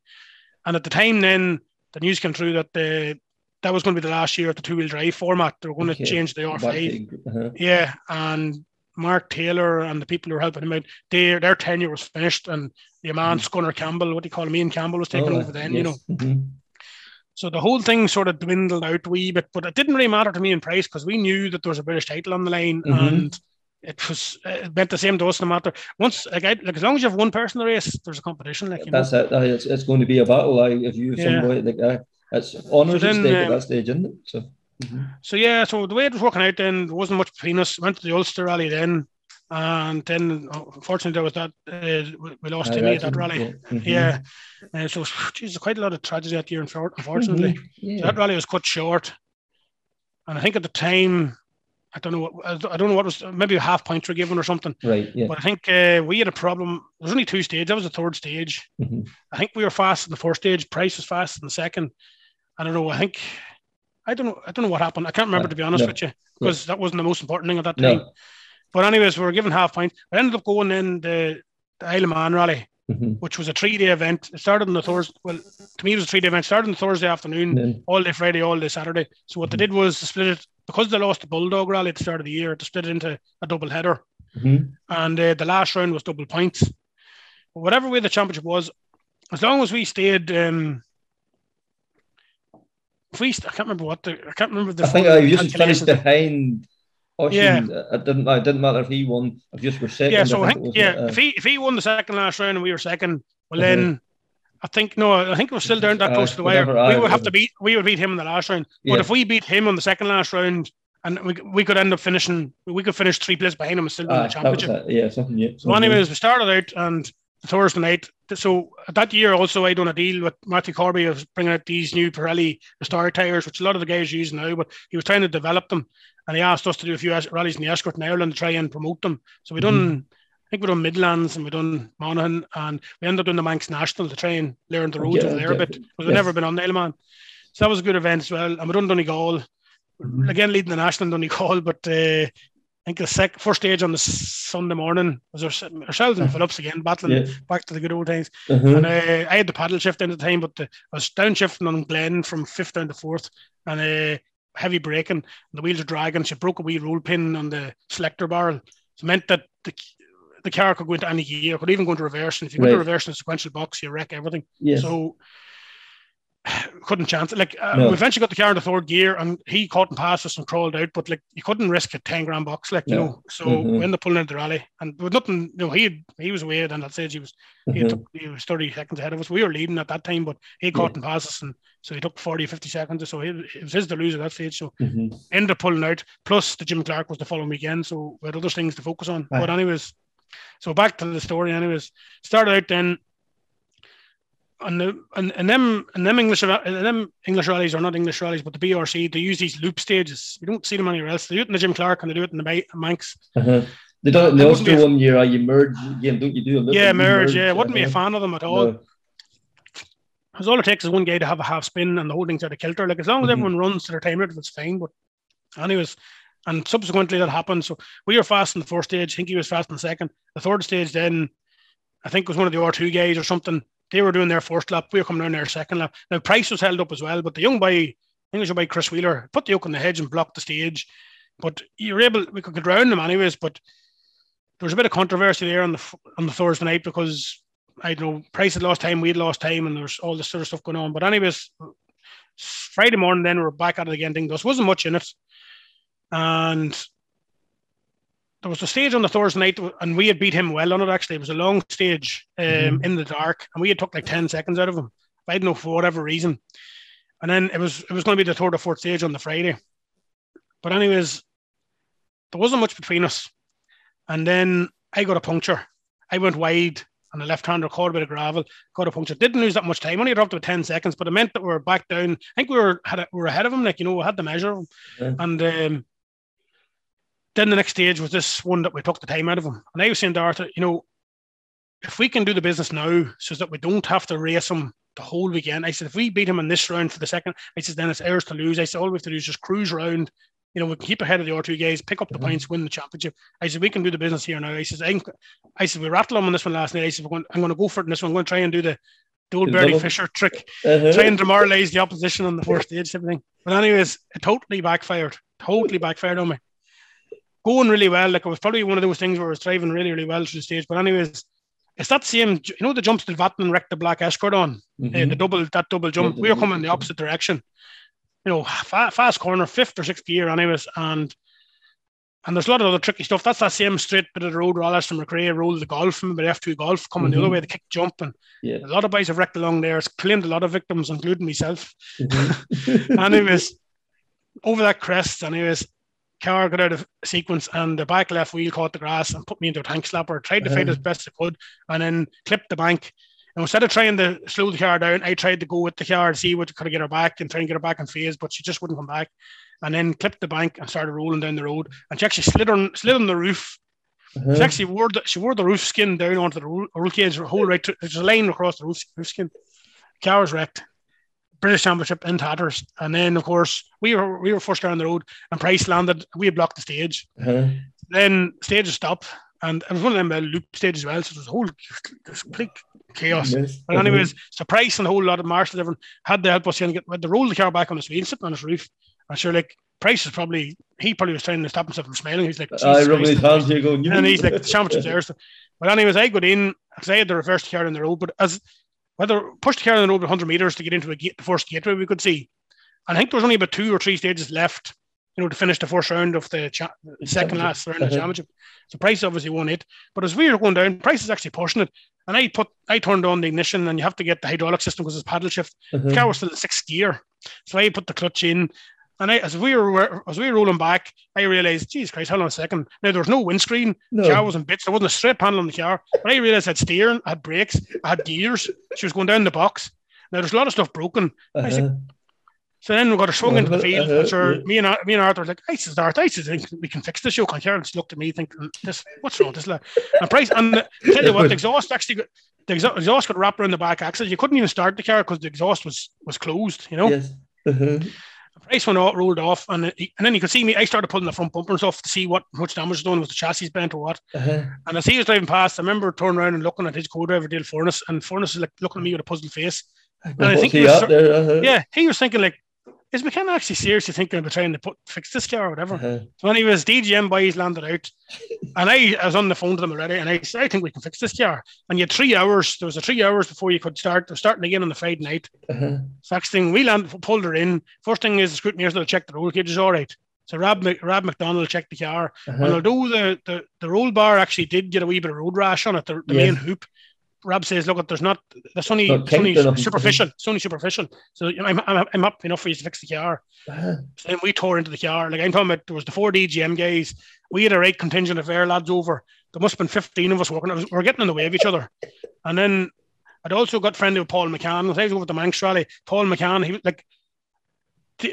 And at the time, then the news came through that the that was going to be the last year of the two wheel drive format. They were going Okay. to change the Back R5. uh-huh. Yeah, and Mark Taylor and the people who were helping him out, their their tenure was finished, and the man Scunner Campbell, what do you call him, Ian Campbell, was taking Oh, over then. You know, yes. Mhm. So the whole thing sort of dwindled out a wee bit, but it didn't really matter to me in price because we knew that there was a British title on the line, Mhm. and it was it meant the same to us no matter. Once like, I, like as long as you have one person in the race, there's a competition. Like you know, That's it. It's, it's going to be a battle. Aye, if you have Yeah. somebody like that, it's honours So at stake at um, that stage, isn't it? So. mhm. so yeah. So the way it was working out, then there wasn't much between us. Went to the Ulster Rally then, and then uh, unfortunately there was that uh, we- lost Aye, Timmy at that rally. Yeah. Mhm. Yeah, uh, so geez, quite a lot of tragedy that year, unfor- unfortunately. Mhm. Yeah. So that rally was cut short, and I think at the time, I don't know what I don't know what was maybe a half points were given or something. Right. Yeah. But I think uh, we had a problem. There was only two stages. That was the third stage. Mhm. I think we were fast in the first stage. Price was fast in the second. I don't know. I think I don't know. I don't know what happened. I can't remember No, to be honest no, with you because that wasn't the most important thing at that time. No. But anyways, we were given half points. I ended up going in the, the Isle of Man rally, hmm which was a three day event. It started on the Thursday. Well, to me, it was a three day event. It started on Thursday afternoon, Then, all day Friday, all day Saturday. So what they did was they split it because they lost the Bulldog rally at the start of the year. They split it into a double header, mhm. and uh, the last round was double points. But whatever way the championship was, as long as we stayed. Um, if we, I can't remember what the, I can't remember the. I think I used to finish calculations. Behind. Yeah. It didn't. It didn't matter if he won. If you just were second. Yeah, so I I think, was, yeah, uh, if he if he won the second last round and we were second, well Uh-huh. then I think no, I think we're still down that Uh, close to the wire. aye, we would have to beat we would beat him in the last round. Yeah. But if we beat him on the second last round, and we, we could end up finishing, we could finish three places behind him and still win aye, the championship. Yeah, something. Yeah. So, anyways, we started out and Thursday night. So that year also, I done a deal with Matthew Corby of bringing out these new Pirelli Star tires, which a lot of the guys use now, but he was trying to develop them, and he asked us to do a few rallies in the Escort in Ireland to try and promote them. So we done. I think we done Midlands and we done Monaghan and we ended up doing the Manx National to try and learn the roads Yeah, over there a bit because we've never been on the Man. So that was a good event as well. And we done Donegal. Mhm. Again, leading the national in Donegal, but uh, think the sec- first stage on the Sunday morning was our, ourselves and Phillips again battling Yeah. back to the good old times. Uh-huh. And uh, I had the paddle shift in at the time, but the, I was downshifting on Glen from fifth down to fourth and uh, heavy braking. And the wheels are dragging. She broke a wee roll pin on the selector barrel. So it meant that the, the car could go into any gear, could even go into reverse. And if you go into reverse in a sequential box, you wreck everything. Yes. So couldn't chance it. Like uh, No. we eventually got the car into third gear, and he caught and passed us and crawled out. But like you couldn't risk a ten grand box, like you No. know. So Mhm. we ended up pulling out the rally, and with nothing, you know, he he was way and that stage he was he, Mhm. took, he was thirty seconds ahead of us. We were leading at that time, but he caught and passed us, and so he took 40, 50 seconds. So he, it was his to lose at that stage. So Mhm. ended up pulling out. Plus the Jim Clark was the following weekend, so we had other things to focus on. Aye. But anyways, so back to the story. Anyways, started out then. And, the, and, and them and them English and them English rallies are not English rallies, but the BRC they use these loop stages. You don't see them anywhere else. They do it in the Jim Clark and they do it in the Ma- Manx. Uh-huh. They done it in the It wouldn't be Ulster a- one year. uh, You merge again, don't you do Yeah, you merge. Yeah, wouldn't be a uh-huh. fan of them at all. No. Because all it takes is one guy to have a half spin and the whole thing's out of kilter. Like as long as Mhm. everyone runs to their time limit, it's fine. But anyways, and subsequently that happened. So we were fast in the first stage. I think he was fast in the second. The third stage then, I think was one of the R2 guys or something. They were doing their first lap. We were coming down their second lap. Now Pryce was held up as well, but the young boy, English boy Chris Wheeler, put the yoke on the hedge and blocked the stage. But you were able, we could get round them anyways. But there was a bit of controversy there on the on the Thursday night because I don't know Pryce had lost time, we had lost time, and there's all this sort of stuff going on. But anyways, Friday morning then we were back at it again. Thing there wasn't much in it, and there was a stage on the Thursday night, and we had beat him well on it. Actually, it was a long stage um, Mhm. in the dark, and we had took like ten seconds out of him. I don't know for whatever reason, and then it was it was going to be the third or fourth stage on the Friday. But anyways, there wasn't much between us, and then I got a puncture. I went wide on the left-hander, caught a bit of gravel, got a puncture. Didn't lose that much time. Only dropped about ten seconds, but it meant that we were back down. I think we were had a, we were ahead of him. Like you know, we had the measure of him. Yeah. And um, then the next stage was this one that we took the time out of him. And I was saying to Arthur, you know, if we can do the business now so that we don't have to race him the whole weekend, I said, if we beat him in this round for the second, I said, then it's ours to lose. I said, all we have to do is just cruise around. You know, we can keep ahead of the R2 guys, pick up the Mhm. points, win the championship. I said, we can do the business here now. I said, I, I said, we rattled him on this one last night. I said, we're going, I'm going to go for it in this one. I'm going to try and do the, the old Bertie. Fisher trick Uh-huh. trying to demoralize the opposition on the first stage, everything. But anyways, it totally backfired. Totally backfired on me. Going really well. Like it was probably one of those things where I was driving really, really well through the stage. But anyways, it's that same. You know the jumps that Vatanen wrecked the black escort on. Uh, Mhm. the double that double jump. we were coming in the opposite direction. You know, fa- fast corner, fifth or sixth gear, anyways, and and there's a lot of other tricky stuff. That's that same straight bit of the road rollers from McRae rolled the golf, remember the F2 golf coming the other Mhm. way, the kick jump, and Yeah. a lot of boys have wrecked along there. It's claimed a lot of victims, including myself. Mhm. *laughs* anyways, over that crest, anyways, car got out of sequence and the back left wheel caught the grass and put me into a tank slapper. Tried to fight Uh-huh. as best I could and then clipped the bank. And instead of trying to slow the car down, I tried to go with the car and see what could I get her back and try and get her back in phase, but she just wouldn't come back. And then clipped the bank and started rolling down the road. And she actually slid on slid on the roof. She Uh-huh. actually wore the, she wore the roof skin down onto the roll, roll cage, the whole right. To, there's a line across the roof, roof skin. Car was wrecked. British Championship in tatters. And then, of course, we were we were first down the road, and Pryce landed. We had blocked the stage. Uh-huh. Then stage stopped, and it was one of them uh, loop stages as well. So it was a whole this complete chaos. Yes. But anyways, so Pryce and a whole lot of marshals everyone had to help us in get to roll the car back on his wheel, sitting on his roof. And sure, like Pryce is probably he probably was trying to stop himself from smiling. He's like, I "Jesus rubbing his Christ." hands here going, and he's like, the championship's there. So. But anyways, I got in because I had the reverse car in the road. But as whether push the car in the 100 meters to get into a gate, the first gateway we could see. And I think there was only about two or three stages left, you know, to finish the first round of the cha- second last round of the Uh-huh. championship. So Pryce obviously won it. But as we were going down, Pryce is actually pushing it. And I put I turned on the ignition and you have to get the hydraulic system because it's paddle shift. Uh-huh. The car was still in sixth gear. So I put the clutch in. And I, as we were as we were rolling back, I realized, geez Christ, hold on a second. Now there was no windscreen. No. The car was in bits. There wasn't a straight panel on the car. But I realized I had steering, I had brakes, I had gears. She was going down the box. Now there's a lot of stuff broken. I said, Uh-huh. So then we got a swung into the field. Uh-huh, and sure, yeah. me and me and Arthur were like, I said, Arthur, I said, think we can fix this. You can Karen just looked at me thinking, this, what's wrong with this? lad?" And Pryce, and the, tell you what, the *laughs* exhaust actually, got, the exha- exhaust got wrapped around the back axle. You couldn't even start the car because the exhaust was was closed. You know, Yes. Pryce went out, rolled off, and and then you could see me. I started pulling the front bumpers off to see what much damage was done. Was the chassis bent or what? Uh-huh. And as he was driving past, I remember turning around and looking at his co-driver Dale Furniss, and Furniss is like looking at me with a puzzled face. And I think he he was there? Uh-huh. Yeah, he was thinking like, is McKenna actually seriously thinking about trying to put fix this car or whatever? Uh-huh. So when he was DGM boys landed out, and I, I was on the phone to them already, and I said, I think we can fix this car. And you had three hours. There was a three hours before you could start. They're starting again on the Friday night. Uh-huh. So next thing we landed, pulled her in. First thing is the scrutineers will check the roll cage is all right. So Rob, Rob McDonald checked the car, and Uh-huh. although the, the the roll bar actually did get a wee bit of road rash on it, the, the Yes. main hoop. Rob says, "Look, there's not. That's only, only superficial. It's only superficial. So you know, I'm, I'm, I'm up enough for you to fix the car." Uh-huh. So then we tore into the car. Like I'm talking about, there was the four DGM guys. We had a right contingent of air lads over. There must have been 15 of us working. We were getting in the way of each other. And then I'd also got friendly with Paul McCann. When I was over at the Manx rally, Paul McCann, he was like,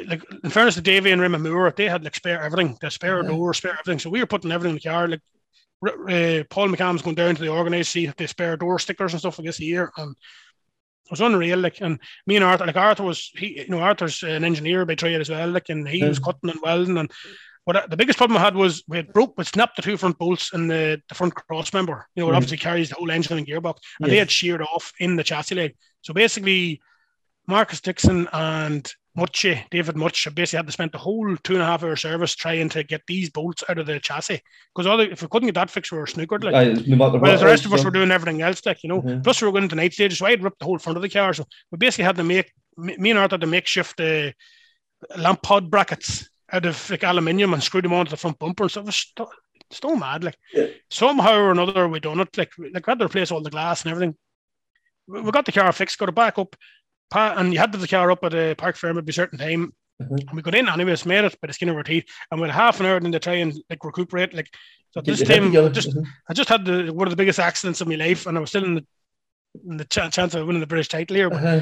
like in fairness to Davey and Raymond Moore, they had like spare everything. They spare Yeah. door, spare everything. So we were putting everything in the car. Like uh, Paul McCann was going down to the organized see if they spare door stickers and stuff like this year. And it was unreal. Like, and me and Arthur, like Arthur was, he, you know, Arthur's an engineer by trade as well. Like, and he was cutting and welding. And what the biggest problem I had was we had broke, we snapped the two front bolts in the, the front cross member. You know, it Right. obviously carries the whole engine and gearbox, and they had sheared off in the chassis leg. So basically, Marcus Dixon and Muche, David Much, basically had to spend the whole two and a half hour service trying to get these bolts out of the chassis. Because if we couldn't get that fixed, we were snookered. Like, no matter Whereas the rest of us else, were doing everything else, like you know. Mhm. Plus, we were going to night stages, so I had ripped the whole front of the car. So we basically had to make me and Arthur had to makeshift uh, lamp pod brackets out of like aluminium and screw them onto the front bumper and stuff. It was sto- so mad, like Yeah. somehow or another we done it. Like like we had to replace all the glass and everything. We we got the car fixed, got it back up, pa- and you had to the car up at a park firm at a certain time. Mhm. And we got in anyways, made it by the skin of our teeth, and we had half an hour then to try and like recuperate. Like so this time, just Mhm. I just had the, one of the biggest accidents of my life, and I was still in the, in the ch- chance of winning the British title here. But, Uh-huh.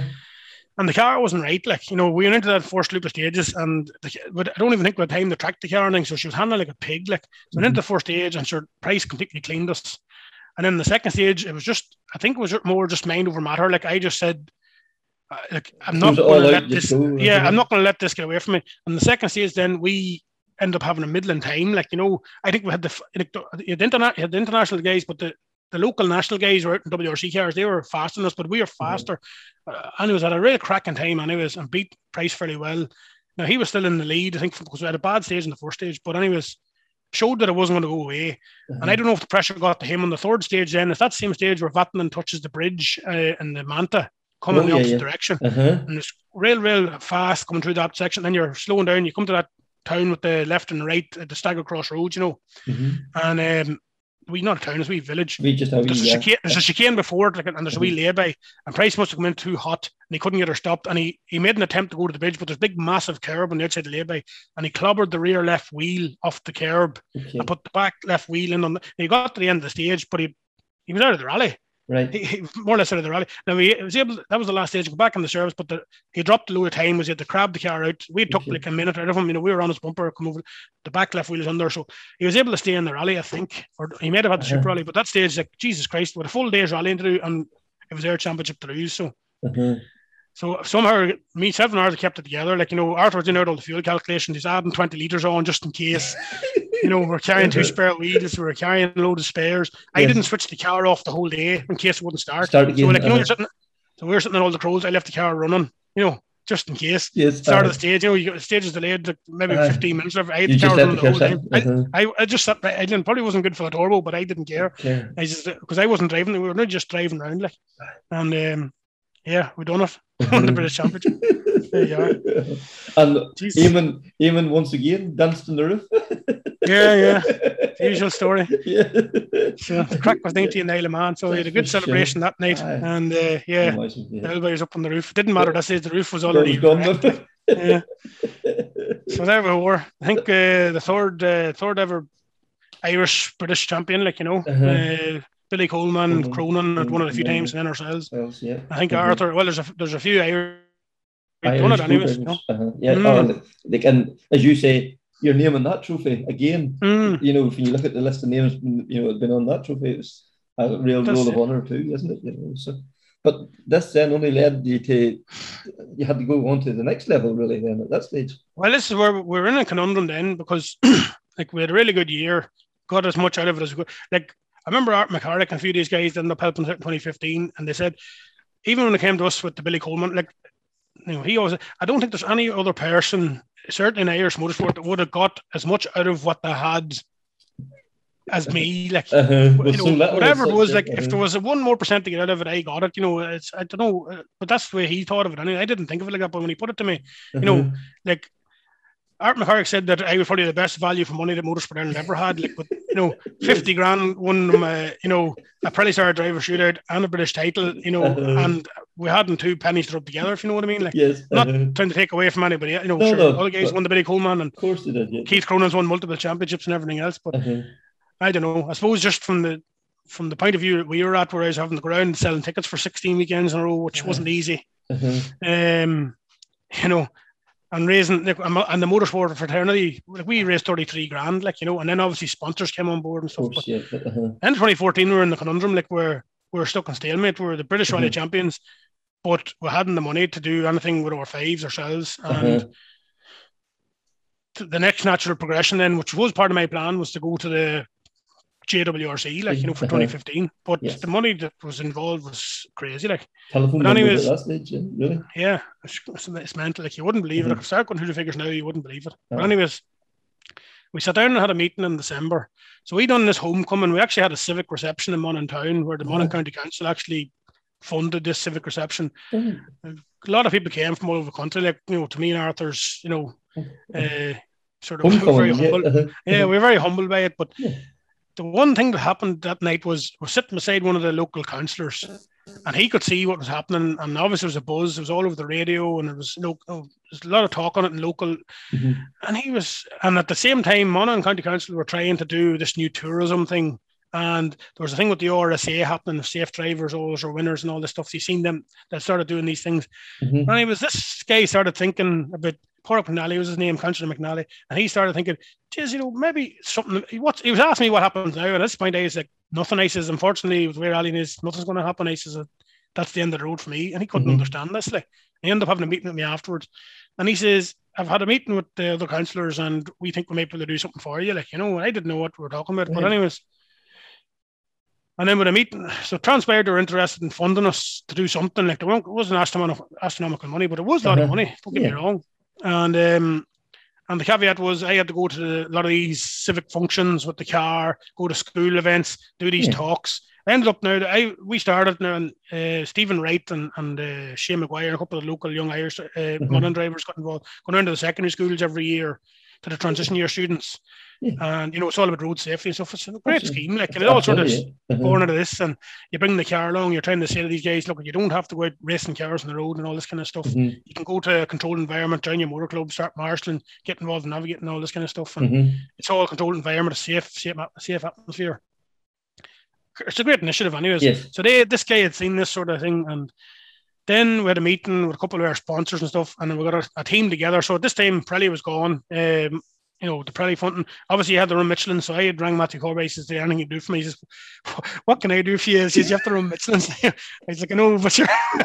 and the car wasn't right. Like, you know, we went into that first loop of stages, and the, but I don't even think we had time to track the car or anything. So she was handling like a pig. Like, so we went into the first stage, and sure, Pryce completely cleaned us. And then the second stage, it was just, I think it was more just mind over matter. Like, I just said, uh, like, I'm not going to let this, yeah. I'm not going to let this get away from me. And the second stage, then we end up having a middling time. Like, you know, I think we had the, the, the, interna- had the international guys, but the, the local national guys were out in WRC cars. They were faster than us, but we were faster. Uh, anyways, had a real cracking time, anyways, and beat Pryce fairly well. Now he was still in the lead, I think, because we had a bad stage in the first stage, but anyways, showed that it wasn't going to go away. And I don't know if the pressure got to him on the third stage. Then, if that same stage where Vatanen touches the bridge uh, and the Manta coming Oh, the opposite yeah. direction, Uh-huh. and it's real, real fast coming through that section. Then you're slowing down. You come to that town with the left and right, uh, the stagger cross road, you know, Mhm. and um, we not a town, it's a wee village. We just have There's a, chicane, there's a chicane before it, like, and there's a wee Mm-hmm. lay-by. And Pryce must have come in too hot, and he couldn't get her stopped. And he, he made an attempt to go to the bridge, but there's a big, massive curb on the outside of the lay-by, and he clobbered the rear left wheel off the curb Okay. and put the back left wheel in on. The, he got to the end of the stage, but he he was out of the rally. Right. He, he more or less out of the rally. Now he was able. that was the last stage to go back in the service, but the, he dropped the load of time. Was he had to crab the car out? We took like a minute out of him. You know, we were on his bumper, come over. The back left wheel is under, so he was able to stay in the rally. I think, or he might have had the Uh-huh. super rally, but that stage, like Jesus Christ, with a full day's rallying to do, and it was their championship to lose. So Uh-huh. So somehow, me seven hours, kept it together. Like you know, Arthur was in out all the fuel calculations. He's adding twenty liters on just in case. *laughs* you know, we're carrying two spare wheels. We're carrying a load of spares. I Yes. didn't switch the car off the whole day in case it wouldn't start. Start again, So like you know, uh-huh. you're sitting. So we were sitting in all the crows. I left the car running. You know, just in case. Yes. Start uh, of the stage. You know, you got the stage is delayed like maybe Aye. fifteen minutes. I had the just car running the whole time. uh-huh. I, I just sat. I didn't probably wasn't good for the turbo, but I didn't care. Okay. I just because I wasn't driving. We were not just driving around like, and um, yeah, we done it. Won the British Championship. There you are. *laughs* And even even once again danced on the roof. *laughs* Yeah, yeah. *laughs* The usual story. yeah. So the crack was 19 Isle of Man, so we had a good celebration that night. Aye. And uh, yeah, Imagine, yeah. everybody was up on the roof. It Didn't matter. That says the roof was already was gone, Yeah. So there we were. I think uh, the third uh, third ever Irish British champion, like you know, Uh-huh. Billy Coleman, Mhm. Cronin had won it a few Mhm. times, and then ourselves. Yeah. I think Mhm. Arthur. Well, there's a there's a few Irish. Irish it anyways. Uh-huh. Yeah, Mm. oh, like, and as you say, you're naming that trophy again. Mm. You know, if you look at the list of names, you know, had been on that trophy, it's a real That's roll of honour too, isn't it? You know, so, but this then only led you to you had to go on to the next level, really. Then at that stage, Well, this is where we're in a conundrum then because *clears throat* like we had a really good year, got as much out of it as we could. Like I remember Art McCarrick and a few of these guys ended up helping us out in 2015, and they said even when it came to us with the Billy Coleman, like you know, he always I don't think there's any other person, certainly in Irish motorsport, that would have got as much out of what they had as me. Like uh-huh. you know, whatever it was, like if there uh was a one more percent to get out of it, I got it. You know, it's I don't know, uh, but that's the way he thought of it. Anyway, I didn't think of it like that, but when he put it to me, you know, like Art McCarrick said that I was probably the best value for money that Motorsport Ireland ever had. Like, with you know, fifty grand won them, uh, you know, a Pirelli Star driver shootout and a British title. You know, Uh-huh. and we hadn't two pennies to rub together. If you know what I mean, like yes, not uh-huh. trying to take away from anybody. You know, No, sure, no, other guys won the Billy Coleman and of course they did. Yeah. Keith Cronin's won multiple championships and everything else. But Uh-huh. I don't know. I suppose just from the from the point of view that we were at, where I was having the ground selling tickets for 16 weekends in a row, which Yeah. wasn't easy. Uh-huh. Um, you know, and raising like, and the motorsport fraternity, like we raised 33 grand, like you know, and then obviously sponsors came on board and stuff. course, But uh-huh. *laughs* in 2014, we were in the conundrum, like we're we're stuck in stalemate. We're the British Rally Mhm. champions, but we hadn't the money to do anything with our fives ourselves. Uh-huh. And the next natural progression, then, which was part of my plan, was to go to the JWRC, like you know, for *laughs* Uh-huh. 2015. But Yes. the money that was involved was crazy, like. Telephone But anyways- at that stage, yeah, really. Yeah, it's, it's, mental. Like you wouldn't believe it. Mhm. If I start going through the figures now, you wouldn't believe it. But anyways, we sat down and had a meeting in December. So we done this homecoming. We actually had a civic reception in Monaghan Town where the Monaghan Yeah. County Council actually funded this civic reception. Oh, A lot of people came from all over the country. Like you know, to me and Arthur's, you know, uh, sort of very yeah. humble. *laughs* Yeah, we were very humbled by it. But Yeah. The one thing that happened that night was we're sitting beside one of the local councillors, and he could see what was happening. And obviously, there was a buzz. It was all over the radio, and there was no, oh, there's a lot of talk on it in local. Mhm. And he was, and at the same time, Monaghan County Council were trying to do this new tourism thing. And there was a thing with the RSA happening, the safe drivers, always are winners, and all this stuff. So you seen them that started doing these things. Mhm. And he was this guy started thinking about Pork McNally was his name, Councillor McNally, and he started thinking, geez, you know, maybe something. What he was asking me what happens now, and at this point, I was like, nothing. I says, unfortunately, with where Aline is, nothing's going to happen. I says, that's the end of the road for me, and he couldn't Mhm. understand this. Like, he ended up having a meeting with me afterwards, and he says, I've had a meeting with the other councillors, and we think we might be able to do something for you. Like, you know, I didn't know what we were talking about, but anyways. And then with a meeting, so transpired they were interested in funding us to do something. Like there weren't- it wasn't astronomical, astronomical money, but it was a lot of Uh-huh. money. Don't get Yeah. me wrong. And um, and the caveat was I had to go to a lot of these civic functions with the car, go to school events, do these Yeah. talks. I ended up now that I we started now and uh, Stephen Wright and and uh, Shane McGuire, a couple of local young Irish uh, Mhm. modern drivers got involved, going down to the secondary schools every year to the transition year students. Yeah. And you know, it's all about road safety and stuff. It's a great Absolutely. scheme. Like and it all sort of. Uh-huh. born out of this and you bring the car along, you're trying to say to these guys, look, you don't have to go out racing cars on the road and all this kind of stuff. Mhm. You can go to a controlled environment, join your motor club, start marshalling, get involved in navigating all this kind of stuff. And Mhm. it's all controlled environment, a safe, safe, safe atmosphere. It's a great initiative, anyways. Yes. So they, this guy had seen this sort of thing, and then we had a meeting with a couple of our sponsors and stuff, and then we got a, a team together. So at this time, Pirelli was gone. Um, you know, the Pirelli Fountain. Obviously, you had to run Michelin, so I had rang Matthew Corby. He says, "Is anything you do for me?" He says, *laughs* "What can I do for you?" He says, "You have to run Michelin." *laughs* He's like, I know, but you're." *laughs*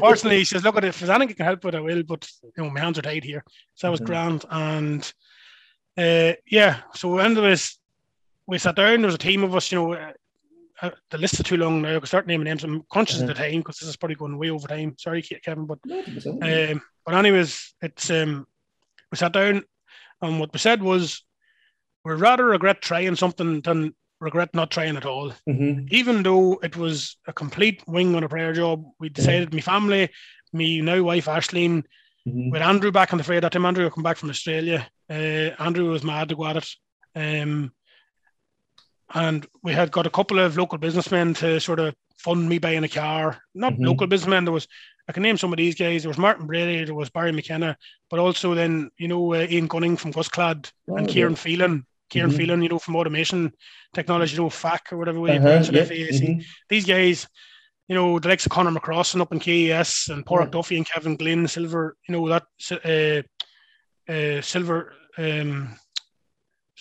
Fortunately, he says, "Look, at it if there's anything I can help with, I will." But you know, my hands are tied here, so that was mm-hmm. grand. And uh, yeah, so end of this, we sat down. There was a team of us. You know, uh, the list is too long now. I can start naming names. I'm conscious of the time because this is probably going way over time. Sorry, Kevin, but um, but anyways, it's um, we sat down and what we said was, we'd rather regret trying something than regret not trying at all. Mm-hmm. Even though it was a complete wing on a prayer job, we decided, mm-hmm. my family, me now wife Ashleen, mm-hmm. with Andrew back on the fray that time, Andrew come back from Australia. Uh, Andrew was mad to go at it. Um, and we had got a couple of local businessmen to sort of fund me buying a car. Not mm-hmm. local businessmen. There was I can name some of these guys. There was Martin Brady, there was Barry McKenna, but also then you know uh, Ian Gunning from Gusclad oh, and Kieran yeah. Phelan. Kieran mm-hmm. Phelan, you know, from automation technology, you know, FAC or whatever way uh-huh, you yeah. Mm-hmm. These guys, you know, the likes of Conor McCrossan up in KES and yeah. Duffy and Kevin Glynn, Silver, you know, that uh, uh, Silver um,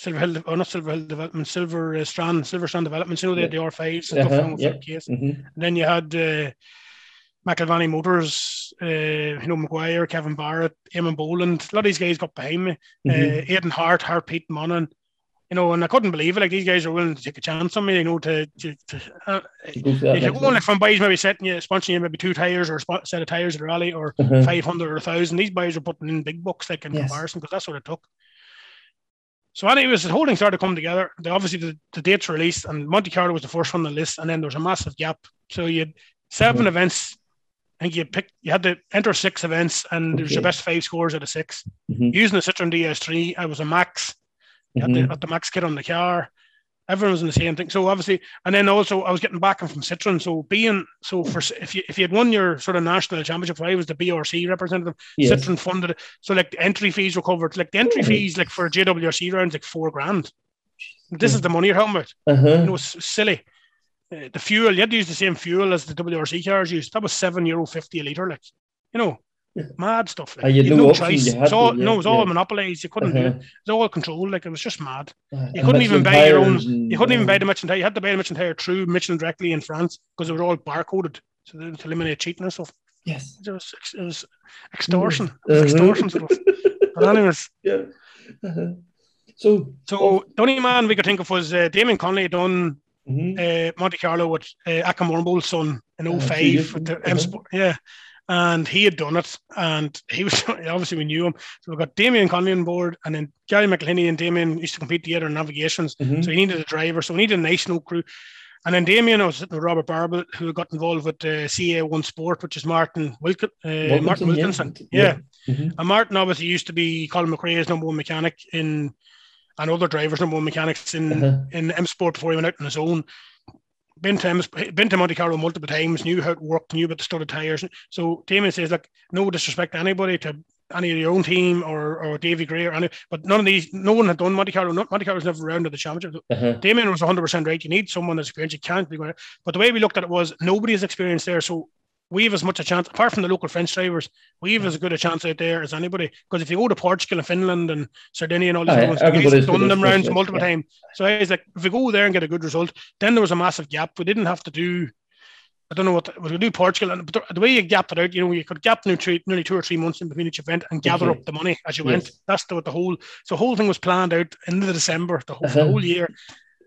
Silver Hill, or oh, not Silver Hill Development, Silver uh, Strand, Silver Strand Developments. You know, they had the R5s and uh-huh, stuff. Yeah. Case. Mm-hmm. And then you had uh, McElvaney Motors, uh, you know, Maguire, Kevin Barrett, Eamon Boland. A lot of these guys got behind me. Mm-hmm. Uh, Aidan Hart, Hart Pete Monaghan. You know, and I couldn't believe it. Like these guys are willing to take a chance on me. You know, to, to, to uh, if you're like from boys maybe setting you, sponsoring you maybe two tires or a set of tires at a rally or. 500 or 1,000. These boys are putting in big bucks like in yes. comparison because that's what it took. So anyways, the whole thing started to come together. They obviously the, the dates released, and Monte Carlo was the first one on the list, and then there was a massive gap. So you had 7 mm-hmm. events. I think you picked you had to enter six events, and okay. there's your best five scores out of 6 mm-hmm. Using the Citroen DS3, I was a max. Mm-hmm. the, had the max kit on the car everyone was in the same thing. So obviously, and then also I was getting backing from Citroen. So being so for if you if you had won your sort of national championship, I was the BRC representative. Yes. Citroen funded it. So like the entry fees were covered. Like the entry oh. fees, like for JWRC rounds, like four grand. This yeah. is the money you're talking about. Uh-huh. You know, it's silly. Uh, the fuel, you had to use the same fuel as the WRC cars used. That was seven euro fifty a liter. Like, you know, *laughs* Mad stuff. Like, you, you no choice. It was all, yeah, no, it was all yeah. monopolized. You couldn't uh-huh. do it. It was all controlled. Like it was just mad. Uh, you couldn't even buy your own. And, you couldn't even buy the Michelin tire. You had to buy the Michelin tire through Michelin directly in France because it was all barcoded so to eliminate cheating and stuff. Yes, it was it was extortion. It was uh-huh. extortion stuff. *laughs* But anyways, yeah. Uh-huh. So, so oh. the only man we could think of was uh, Damien Connolly done mm-hmm. uh, Monte Carlo with uh, Aka Mornbull's son in 05 with the M Sport. Yeah and he had done it, and he was *laughs* obviously we knew him. So we got Damien Conley on board, and then Gary McElhinney and Damien used to compete together in navigations. Mm-hmm. So he needed a driver, so we needed a national crew. And then Damien, I was sitting with Robert Barrable, who got involved with uh, CA1 Sport, which is Martin Wilkin, uh, Martin Wilkinson. Yeah. yeah. Mm-hmm. And Martin obviously used to be Colin McRae's number one mechanic in, and other drivers' number one mechanics in, uh-huh. in M Sport before he went out on his own been to been to Monte Carlo multiple times, knew how it worked, knew about the studded tires. So Damien says, like, no disrespect to anybody, to any of your own team or or Davy Greer or any, but none of these, no one had done Monte Carlo. Not, Monte Carlo's never rounded the championship. Uh-huh. Damien was 100 percent right. You need someone that's experienced. You can't be going. But the way we looked at it was nobody is experienced there. So we have as much a chance, apart from the local French drivers, we have as good a chance out there as anybody. Because if you go to Portugal and Finland and Sardinia and all these uh, other ones, done them rounds multiple yeah. times. So I was like, if we go there and get a good result, then there was a massive gap. We didn't have to do. I don't know what we could do Portugal, and the way you gapped it out, you know, you could gap nearly, two or three months in between each event and gather okay. up the money as you yes. went. That's the, what the whole so the whole thing was planned out into December, the whole, uh-huh. the whole year,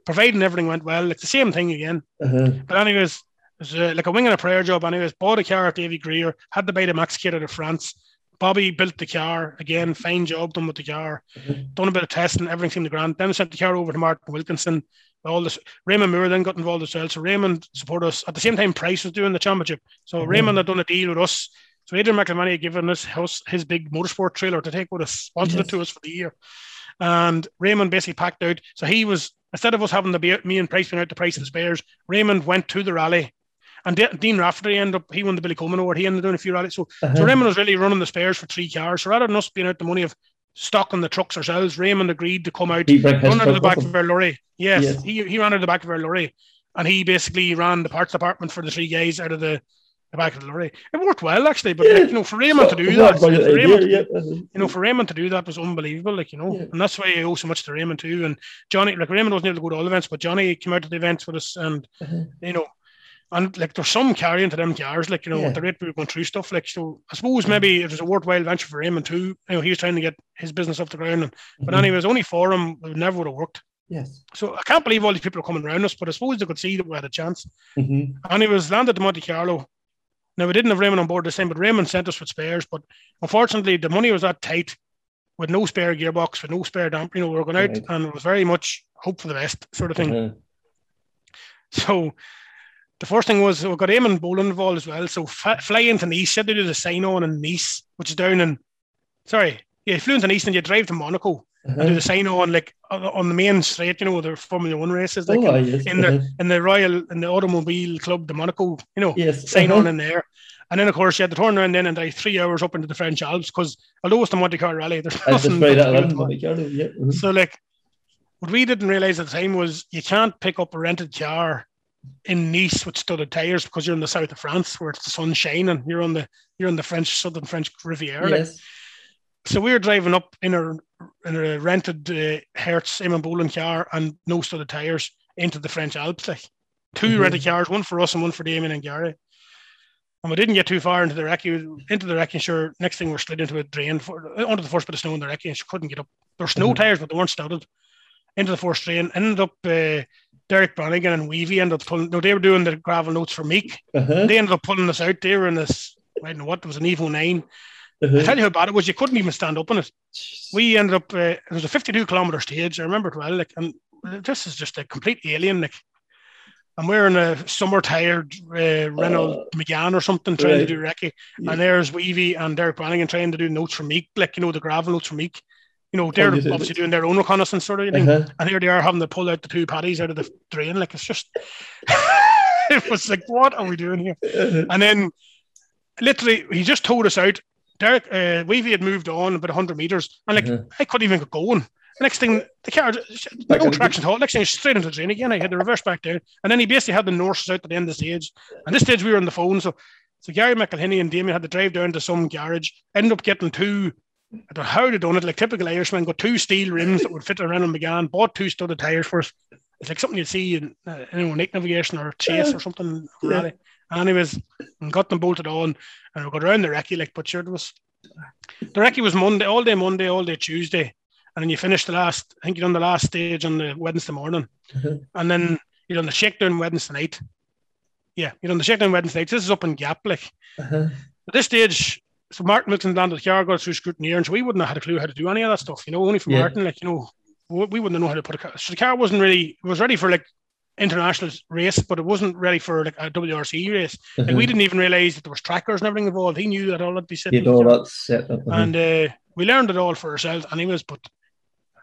providing everything went well. It's the same thing again. Uh-huh. But anyways, it was uh, like a wing and a prayer job. Anyways, bought a car at Davy Greer, had to buy the Max kit out of France. Bobby built the car again, fine job done with the car. Mm-hmm. Done a bit of testing, everything seemed to grant. Then sent the car over to Martin Wilkinson. All this Raymond Moore then got involved as well. So Raymond supported us at the same time. Pryce was doing the championship, so mm-hmm. Raymond had done a deal with us. So Adrian McElhinney had given us his, his big motorsport trailer to take with us, sponsored yes. it to us for the year. And Raymond basically packed out. So he was instead of us having to be me and Pryce being out the price the spares, Raymond went to the rally and De- Dean Rafferty ended up, he won the Billy Coleman Award. He ended up doing a few rallies. So, uh-huh. so Raymond was really running the spares for three cars. So rather than us being out the money of stocking the trucks ourselves, Raymond agreed to come out, run out of the back of our lorry. Yes, yes, He, he ran out of the back of our lorry. And he basically ran the parts department for the three guys out of the the back of the lorry. It worked well actually, but like, you know, for Raymond to do that, for Raymond, you know, for Raymond to do that was unbelievable. Like you know, yeah. and that's why I owe so much to Raymond too. And Johnny, like Raymond wasn't able to go to all events, but Johnny came out to the events with us, and uh-huh. you know, and like there's some carrying to them cars, like you know, yeah. the rate we were going through stuff. Like so, I suppose maybe it was a worthwhile venture for Raymond too. You know, he was trying to get his business off the ground, and mm-hmm. but anyway, it was only for him. It never would have worked. Yes. So I can't believe all these people are coming around us, but I suppose they could see that we had a chance. Mm-hmm. And he was landed to Monte Carlo. Now we didn't have Raymond on board this time, but Raymond sent us with spares. But unfortunately, the money was that tight with no spare gearbox, with no spare damp. You know, we were going out, right. and it was very much hope for the best sort of thing. Mm-hmm. So the first thing was we got Eamon Boland involved as well. So f- fly into Nice, said they did the sign on in Nice, which is down in, sorry, yeah, flew into Nice and you drive to Monaco uh-huh. and do the sign on like on the main straight, you know, the Formula One races, like oh, in, yes. in uh-huh. the in the Royal in the Automobile Club, the Monaco, you know, yes. sign uh-huh. on in there. And then, of course, you had to turn around then and drive three hours up into the French Alps because although it's the Monte Carlo Rally, there's nothing. Right yeah. Mm-hmm. So, like, what we didn't realize at the time was you can't pick up a rented car in Nice with studded tires because you're in the south of France where it's the sun shining. You're on the you're on the French southern French Riviera. Yes. So we were driving up in a in a rented uh, Hertz Eamon Boland car and no studded tires into the French Alps. Like 2 mm-hmm. rented cars, one for us and one for Damien and Gary. And we didn't get too far into the recce, into the recce. Sure, next thing we're slid into a drain for, onto the first bit of snow in the recce. And she couldn't get up. There's snow mm-hmm. tires, but they weren't studded. Into the first drain, ended up uh, Derek Brannigan and Weavy ended up pulling. No, they were doing the gravel notes for Meeke. Uh-huh. They ended up pulling us out. They were in this. I don't know what it was an Evo nine. Uh-huh. I tell you how bad it was. You couldn't even stand up on it. We ended up. Uh, it was a 52 kilometer stage. I remember it well. Like, and this is just a complete alien. Like, and we're in a summer tired uh, Renault uh, Megane or something trying right. to do recce. Yeah. And there's Weavy and Derek Brannigan trying to do notes for Meeke, like you know the gravel notes for Meeke you know, they're oh, obviously doing their own reconnaissance sort of thing. Uh-huh. And here they are having to pull out the two paddies out of the drain. Like it's just *laughs* it was like, what are we doing here? Uh-huh. And then literally he just told us out. Derek uh Weavy had moved on about hundred meters and like uh-huh. I couldn't even get going. next thing the car no traction at all. Next thing straight into the drain again. I had to reverse back down. And then he basically had the Norse out at the end of the stage. And this stage we were on the phone. So so Gary McElhinney and Damien had to drive down to some garage, ended up getting two I don't know how they done it. Like typical Irishman, got two steel rims that would fit around on McGann, bought two studded tires first. It's like something you'd see in uh, you know, Nick Navigation or Chase or something. Yeah. And anyways, and got them bolted on and we got around the recce, like, but sure, it was the recce was Monday, all day Monday, all day Tuesday. And then you finish the last, I think you're on the last stage on the Wednesday morning. Mm-hmm. And then you're on the shakedown Wednesday night. Yeah, you done the shakedown Wednesday night. This is up in Gap, like. Uh-huh. At this stage, so Martin Wilson landed the car, got through scrutineer, and so we wouldn't have had a clue how to do any of that stuff, you know, only for yeah. Martin, like, you know, we wouldn't know how to put a car. So the car wasn't really, it was ready for like international race, but it wasn't ready for like a WRC race. Mm-hmm. Like we uh-huh. didn't even realize that there was trackers and everything involved. He knew that all that be set. all that set up. Uh-huh. And uh, we learned it all for ourselves, anyways. But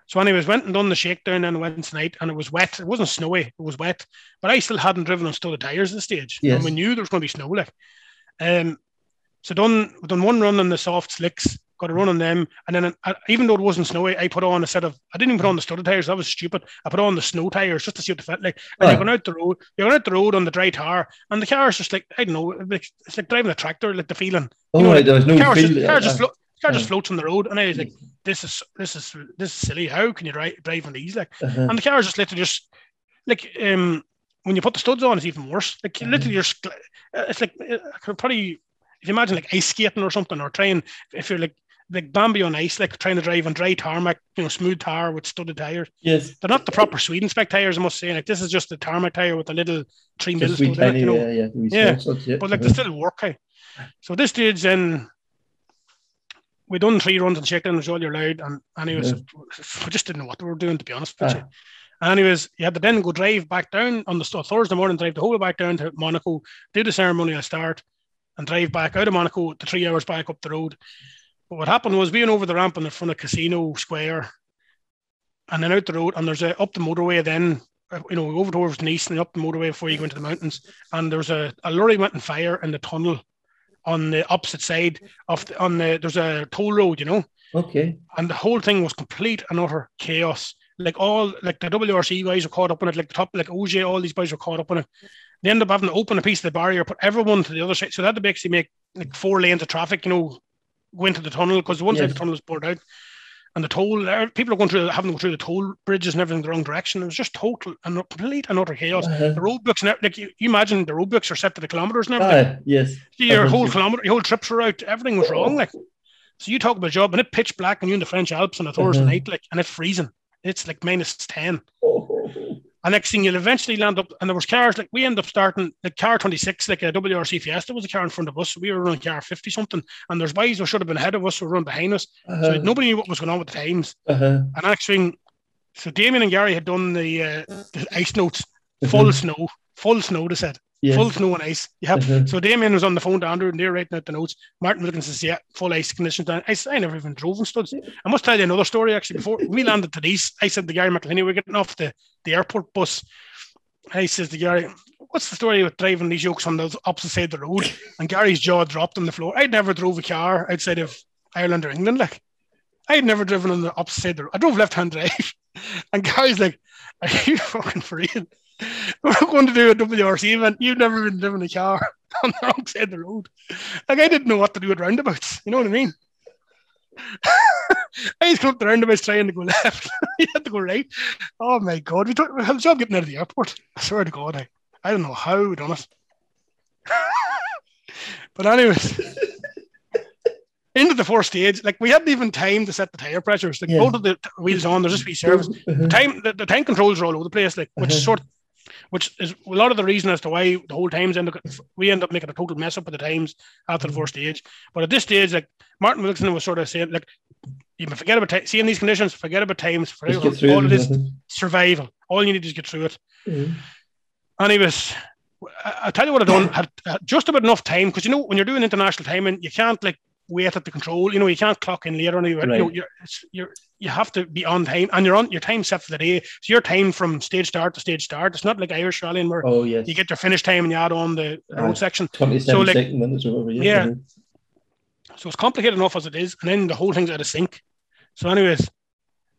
so, anyways, went and done the shakedown on Wednesday night, and it was wet. It wasn't snowy, it was wet. But I still hadn't driven on studded tires at the stage, yes. and we knew there was going to be snow. Like, um, so done done one run on the soft slicks, got a run on them, and then uh, even though it wasn't snowy, I put on a set of I didn't even put on the studded tires. That was stupid. I put on the snow tires just to see what the felt like. And you're going out the road, you're going out the road on the dry tar, and the car is just like I don't know, it's like driving a tractor, like the feeling. Oh, you know, right, there was no car feel. Just, car, just flo- car just floats on the road, and I was like, this is this is this is silly. How can you drive drive on these? Like, uh-huh. and the car is just literally just like um when you put the studs on, it's even worse. Like uh-huh. literally, you're, it's like I could probably if you imagine like ice skating or something, or trying if you're like like Bambi on ice, like trying to drive on dry tarmac, you know, smooth tar with studded tires. Yes, they're not the proper Sweden spec tires. I must say, like this is just a tarmac tire with a little three mil stud in it, you know. Yeah, yeah, yeah. yeah. but like they're still work. Hey. So this stage then we done three runs and shakedown was all you're allowed, and anyways, yeah. *laughs* we just didn't know what we were doing to be honest with ah. you. Anyways, you had to then go drive back down on the Thursday morning, drive the whole way back down to Monaco, do the ceremonial start, and drive back out of Monaco to three hours back up the road. But what happened was we went over the ramp in the front of Casino Square and then out the road, and there's a up the motorway then, uh, you know, over towards Nice and up the motorway before you go into the mountains. And there's a, a lorry went on fire in the tunnel on the opposite side of the, on the there's a toll road, you know. Okay. And the whole thing was complete and utter chaos. Like all like the WRC guys were caught up in it, like the top like OJ, all these guys were caught up in it. They end up having to open a piece of the barrier, put everyone to the other side. So had to basically make like four lanes of traffic, you know, go into the tunnel because one side of the tunnel was bored out. And the toll, uh, people are going through, having to go through the toll bridges and everything the wrong direction. It was just total and complete and utter chaos. Uh-huh. The roadbooks, and like you, you imagine the roadbooks are set to the kilometers and everything. Aye, yes. your whole kilometer, your whole trips were out. Everything was wrong. Like, so you talk about a job and it pitch black and you're in the French Alps on a Thursday Uh-huh. night, like, and it's freezing. It's like minus ten. Oh, And next thing you'll eventually land up, and there was cars like we end up starting like car 26, like a WRC Fiesta was a car in front of us. We were running car 50 something, and there's guys who should have been ahead of us who were running behind us. So uh-huh, nobody knew what was going on with the times. uh-huh. And actually, so Damien and Gary had done the, uh, the ice notes, full Mhm. snow, full snow, they said, Yes. full snow and ice. Yep. uh-huh. So Damien was on the phone to Andrew and they're writing out the notes. Martin Wilkins says, Yeah, full ice conditions. down." I said, I never even drove in studs. I must tell you another story actually. Before we landed to these, I said to Gary McElhinney, we're getting off the, the airport bus. I says to Gary, What's the story with driving these yokes on the opposite side of the road? *laughs* And Gary's jaw dropped on the floor. I'd never drove a car outside of Ireland or England. Like I'd never driven on the opposite side of the road. I drove left hand drive. *laughs* And Gary's like, Are you *laughs* fucking for real? We're going to do a WRC event. You've never been driven a car *laughs* on the wrong side of the road. Like I didn't know what to do with roundabouts. You know what I mean? *laughs* I used to come up the roundabouts trying to go *laughs* left. you had to go right. Oh my god, we, had a job getting out of the airport. I swear to God, I, I don't know how we done it. but anyways, into the fourth stage, like we hadn't even time to set the tire pressures. Like Yeah. both of the wheels on, there's just wee service Uh-huh. time the, the time controls are all over the place, like which Uh-huh. sort which is a lot of the reason as to why the whole times end up we end up making a total mess up with the times after the Mhm. first stage. But at this stage, like Martin Wilson was sort of saying, like you can forget about ti- seeing these conditions, forget about times, forget all it. is survival. All you need is get through it. Mhm. And he was I, I tell you what I done had, had just about enough time because you know when you're doing international timing, you can't like wait at the control. You know, you can't clock in later on. You, you know, you're, it's, you're you have to be on time, and you're on your time set for the day. So your time from stage start to stage start. It's not like Irish rallying where Oh, yes. you get your finish time and you add on the road section. 27 so, like- second minutes or whatever. Yeah. uh-huh. So it's complicated enough as it is, and then the whole thing's out of sync. So, anyways,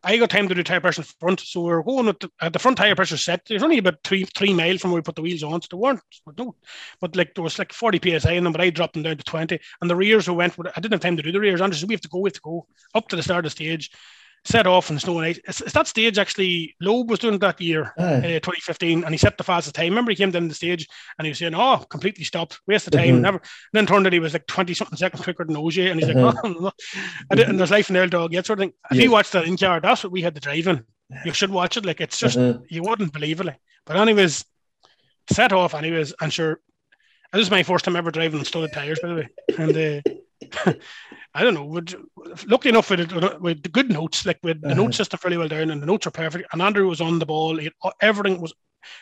I got time to do tire pressure in front, so we are going with the, uh, the front tire pressure set. There's only about three three miles from where we put the wheels on, so there weren't, but no, but like there was like 40 psi in them, but I dropped them down to 20. And the rears who went, I didn't have time to do the rears. Andrew said, we have to go, we have to go up to the start of the stage, set off in snow and ice. It's, it's that stage actually. Loeb was doing it that year. Uh, 2015, and he set the fastest time. Remember, he came down the stage and he was saying, "Oh, completely stopped, waste of time." Mhm. Never. And then turned out he was like 20 something seconds quicker than OJ, and he's Uh-huh. like, "Oh, no." and, and there's life in the old dog yet sort of thing. If Yes. you watch that in car, that's what we had to drive in. You should watch it. Like it's just Uh-huh. you wouldn't believe it. Like. But anyways, set off anyways, and sure. This is my first time ever driving on studded tires, by the way. And uh, *laughs* I don't know. Would, lucky enough with it, with the good notes, like with the Uh-huh. note system fairly well down, and the notes are perfect. And Andrew was on the ball. He, everything was.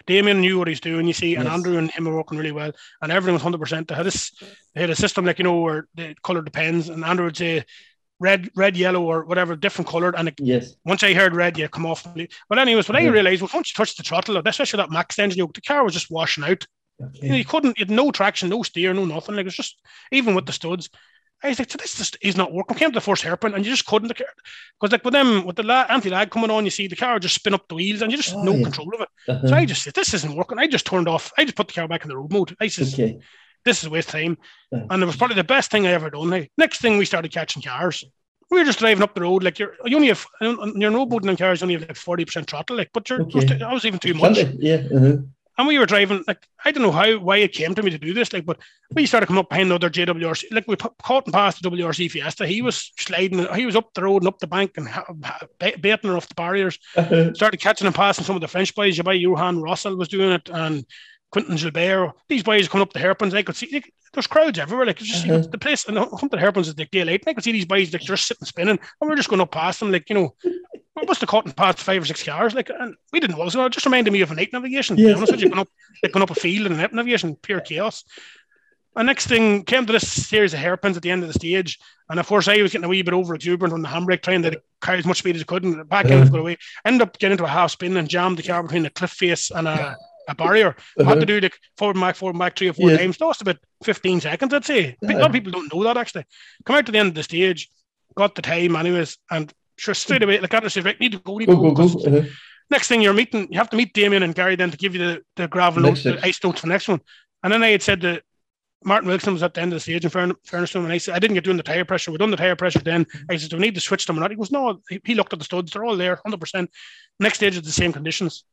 Damien knew what he's doing, you see, and Yes. Andrew and him were working really well, and everything was hundred percent. They had this, they had a system like you know where the color depends, and Andrew would say red, red, yellow, or whatever, different colored, and it Yes. once I heard red, yeah, come off. But anyways, what I realized was once you touched the throttle, especially that max engine, you know, the car was just washing out. You know, you couldn't, you had no traction, no steer, no nothing. Like it was just even with the studs. I was like, so this just is not working. Came to the first hairpin and you just couldn't because like with them with the la- anti lag coming on, you see the car just spin up the wheels and you just Oh, no yeah. control of it. Uh-huh. So I just said, this isn't working. I just turned off. I just put the car back in the road mode. I said, Okay. this is waste time. Yeah. And it was probably the best thing I ever done. Like, next thing we started catching cars. We were just driving up the road, like you're you only have your no boating in cars, you only have like forty percent throttle, like but you're Okay. that was even too much. Yeah. Uh-huh. And we were driving, like I don't know how why it came to me to do this, like, but we started coming up behind another JWRC, like we caught and passed the WRC Fiesta. He was sliding, he was up the road and up the bank and ha- baiting her off the barriers *laughs* started catching and passing some of the French boys. Boy Yohan Rossel was doing it, and Quentin Gilbert. These boys coming up the hairpins. I could see like, there's crowds everywhere. Like it's just Uh-huh. the place and to the hairpins is like daylight. And I could see these boys like just sitting spinning, and we're just going up past them. Like you know, must have caught and passed five or six cars. Like and we didn't know. So it just reminded me of an night navigation. To be honest with you, going up like going up a field in a night navigation, pure chaos. And next thing came to this series of hairpins at the end of the stage. And of course, I was getting a wee bit over exuberant on the handbrake, trying to carry as much speed as I could. And the back end was uh-huh. going away. Ended up getting into a half spin and jammed the car between a cliff face and a, *laughs* a barrier. I had to uh-huh. do like forward and back, forward and back three or four Yes. times. Lost about 15 seconds, I'd say. A lot of uh-huh. people don't know that actually. Come out to the end of the stage, got the time anyways, and sure straight away, like Andrew said, right, need to go, need to Go, go. go. Uh-huh. next thing you're meeting, you have to meet Damien and Gary then to give you the, the gravel Next note, the ice notes for the next one. And then I had said that Martin Wilson was at the end of the stage in fairn- fairness to him, and I said I didn't get doing the tire pressure. We done the tire pressure then. I said, Do we need to switch them or not? He goes, No, he, looked at the studs, they're all there, hundred percent. Next stage is the same conditions.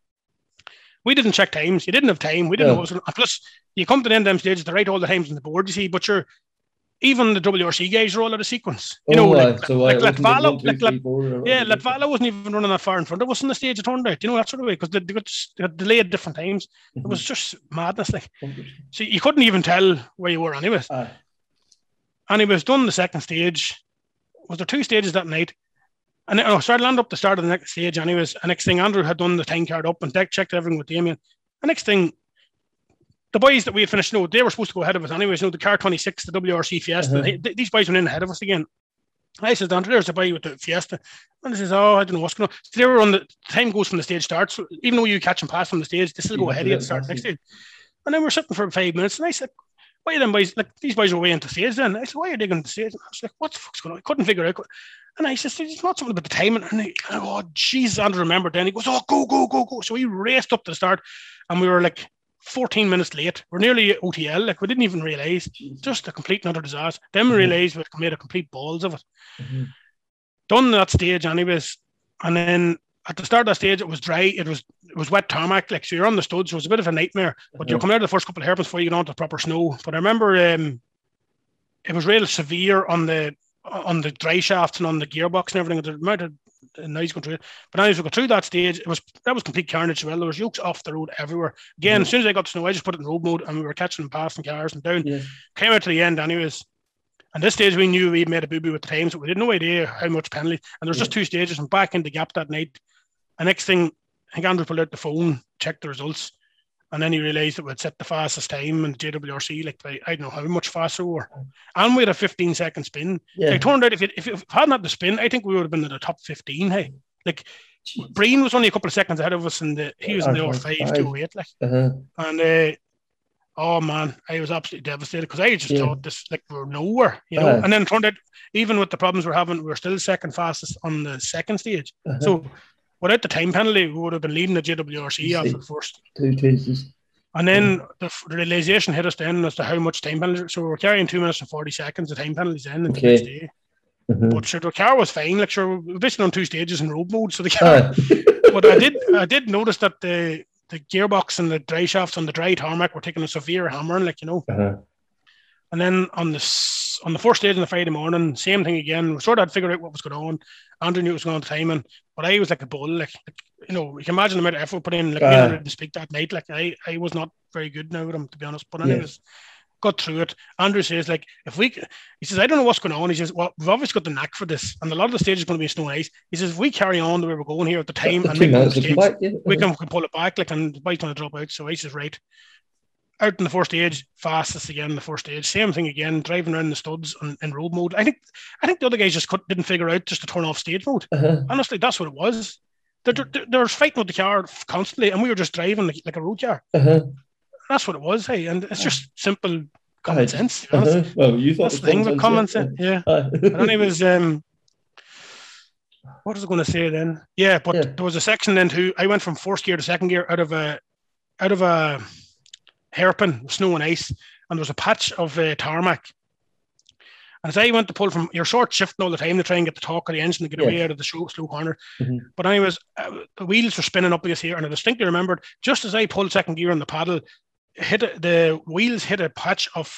We didn't check times. You didn't have time. We didn't Yeah. know what was going Plus, you come to the end of them stages, they write all the times on the board, you see, but you're even the WRC guys are all out of sequence. You know, Oh, like, aye. so like uh, Latvala- like three, yeah. Latvala wasn't even running that far in front of us in the stage it turned out, you know, that sort of way, because they, they, got, they got delayed different times. It was just madness. Like, so you couldn't even tell where you were anyway. Aye. And he was done the second stage. Was there two stages that night? And then, oh, so I landed up the start of the next stage, anyways. And next thing, Andrew had done the time card up and de- checked everything with Damien. And next thing, the boys that we had finished, no, they were supposed to go ahead of us, anyways. No, the car 26, the WRC Fiesta, Uh-huh. they- th- these boys went in ahead of us again. I said, Andrew, there's a boy with the Fiesta. And he says, Oh, I don't know what's going on. So they were on the time goes from the stage starts. So even though you catch and pass from the stage, they still You go ahead of you at the start next stage. And then we're sitting for five minutes, and I said, why are them boys like these boys are way into stage then? I said, why are they going to stage? And I was like, what the fuck's going on? I couldn't figure it out. And I said, it's not something about the timing. And he, oh, jeez, Andrew remembered then. He goes, oh, go, go, go, go. So we raced up to the start and we were like 14 minutes late. We're nearly OTL. Like we didn't even realize. Just a complete and utter disaster. Then we Mhm. realized we made a complete balls of it. Mhm. Done that stage anyways. And then at the start of that stage, it was dry. It was it was wet tarmac. Like so, you're on the studs. So it was a bit of a nightmare. But you're Uh-huh. coming out of the first couple of hairpins before you get onto proper snow. But I remember um, it was real severe on the on the dry shafts and on the gearbox and everything. The amount of through it. But as we got through that stage, it was that was complete carnage. as Well, there was yokes off the road everywhere. Again, Mhm. as soon as I got to snow, I just put it in road mode, and we were catching and passing cars and down. Yes. Came out to the end, anyways. And this stage, we knew we'd made a boo boo with the times, but we had no idea how much penalty. And there was just two stages, and back in the gap that night. The next thing, I think Andrew pulled out the phone, checked the results, and then he realised that we'd set the fastest time in JWRC, like by, I don't know how much faster we were. And we had a 15 second spin. Yeah. It turned out if it, if it hadn't had the spin, I think we would have been in the top 15. Hey, like Jeez. Breen was only a couple of seconds ahead of us, and he was in the Uh, R5 five. 208. Like, Uh-huh. and uh, oh man, I was absolutely devastated because I just Yeah. thought this like we we're nowhere, you know. Uh-huh. And then it turned out, even with the problems we're having, we're still second fastest on the second stage. Uh-huh. So without the time penalty, we would have been leading the JWRC after the first. two chases. And then the, the realization hit us then as to how much time penalty. So we we're carrying two minutes and forty seconds. The time penalties in the Okay. next day. Uh-huh. But sure, the car was fine. Like sure, we were basically on two stages in road mode. So the car Aye. *laughs* but I did I did notice that the the gearbox and the dry shafts on the dry tarmac were taking a severe hammering, like you know. Uh-huh. And then on the on the first stage on the Friday morning, same thing again. We sort of had to figure out what was going on. Andrew knew what was going on at the time, and but I was like a bull, like, like you know, you can imagine the amount of effort put in. Like, and didn't speak that night. Like, I I was not very good now with him, to be honest. But Yeah. anyways, got through it. Andrew says, like, if we, he says, I don't know what's going on. He says, well, we've obviously got the knack for this, and a lot of the stage is going to be snow ice. He says, if we carry on the way we're going here at the time and two make no minutes mistakes. Yeah. we can, we can pull it back, like, and the bike's going to drop out. So Ice is right. Out in the first stage, fastest again in the first stage. Same thing again, driving around the studs on, in road mode. I think I think the other guys just didn't figure out just to turn off stage mode. Uh-huh. Honestly, that's what it was. They're, they're, they were fighting with the car constantly, and we were just driving like, like a road car. Uh-huh. That's what it was, hey. And it's just simple common sense. be honest. Uh-huh. Well, you thought That's it the thing with common sense. Yeah. Aye. And then it was um what was I going to say then? Yeah, but Yeah. there was a section then too. I went from first gear to second gear out of a out of a hairpin, snow and ice, and there was a patch of uh, tarmac. And as I went to pull from, you're short shifting all the time to try and get the torque of the engine to get away Yes. out of the slow, slow corner. Mhm. But anyways, uh, the wheels were spinning up against here, and I distinctly remembered just as I pulled second gear on the paddle, hit a, the wheels hit a patch of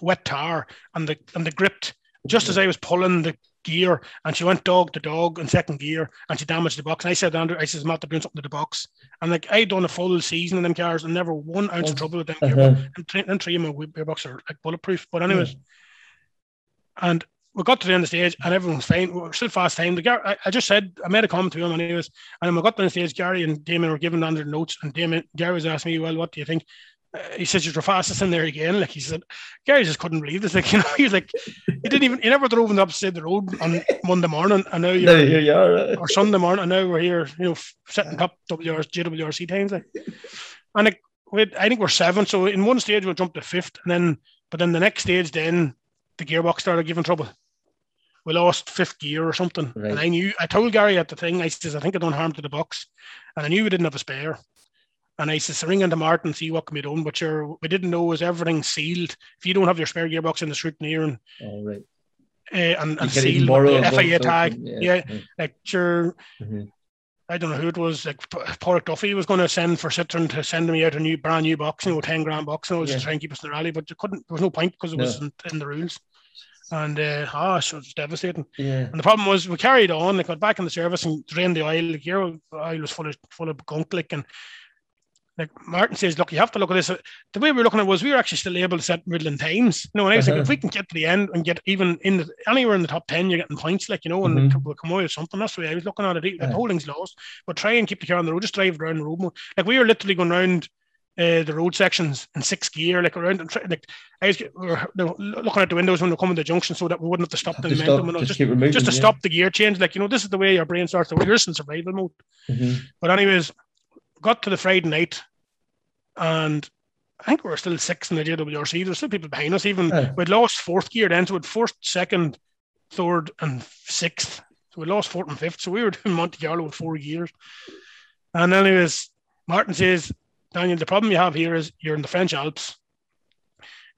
wet tar, and the and the gripped just as I was pulling the gear, and she went dog to dog in second gear, and she damaged the box. And I said, Andrew, I says, Matt, they're doing something to the box. And like I'd done a full season in them cars, and never one ounce of Oh. trouble with them. Uh-huh. And three, and three of my gearbox are like bulletproof. But anyways, and we got to the end of the stage, and everyone was fine. We were still fast time. The Gar- I, I just said I made a comment to him, anyways. And then we got to the stage, Gary and Damon were giving Andrew notes, and Damon Gary was asking me, "Well, what do you think?" Uh, he says you're the fastest in there again. Like he said, Gary just couldn't believe this. *laughs* Like you know, he's like, he didn't even, he never drove on the opposite of the road on Monday morning, and now you're here you are. uh, or Sunday morning, and now we're here, you know, setting up WRC, JWRC times. Like. And like, we I think we're seven. So in one stage we'll jump to fifth, and then but then the next stage, then the gearbox started giving trouble. we lost fifth gear or something. Right. And I knew, I told Gary at the thing, I says, I think I done harm to the box. And I knew we didn't have a spare. And I says, ring into Martin, see what can be done. But sure, we didn't know was everything sealed. If you don't have your spare gearbox in the scrutineer and All right. uh, and, and sealed borrow with a the FIA tag, something, yeah, yeah. like sure. Mhm. I don't know who it was. Like P- Porrick Duffy was going to send for Citroen to send me out a new brand new box, you know, ten grand box, and I was Yeah. just trying to keep us in the rally, but you couldn't. There was no point because it No. wasn't in the rules. And uh, ah, so it was devastating. Yeah. And the problem was we carried on, like got back in the service and drained the oil. Like your oil was full of full of gunk, like and like Martin says, look, you have to look at this. The way we were looking at it was we were actually still able to set Midland times. You know, and I was Uh-huh. thinking if we can get to the end and get even in the anywhere in the top ten, you're getting points, like you know, and Mhm. we'll come away with something. That's the way I was looking at it. The Uh-huh. whole thing's lost, but try and keep the car on the road. Just drive around the road more. Like we were literally going around. Uh, the road sections in six gear, like around, and try- like I was we were looking at the windows when we come in the junction, so that we wouldn't have to stop Have the to momentum. stop, just just, keep removing. just to yeah. stop the gear change. Like, you know, this is the way your brain starts to work. You're in survival mode. Mhm. But anyways, got to the Friday night and I think we were still six in the JWRC. There's still people behind us. Even Aye. we'd lost fourth gear then, so we'd first, second, third, and sixth. So we lost fourth and fifth. So we were *laughs* doing Monte Carlo with four gears. And anyways, Martin says, Daniel, the problem you have here is you're in the French Alps.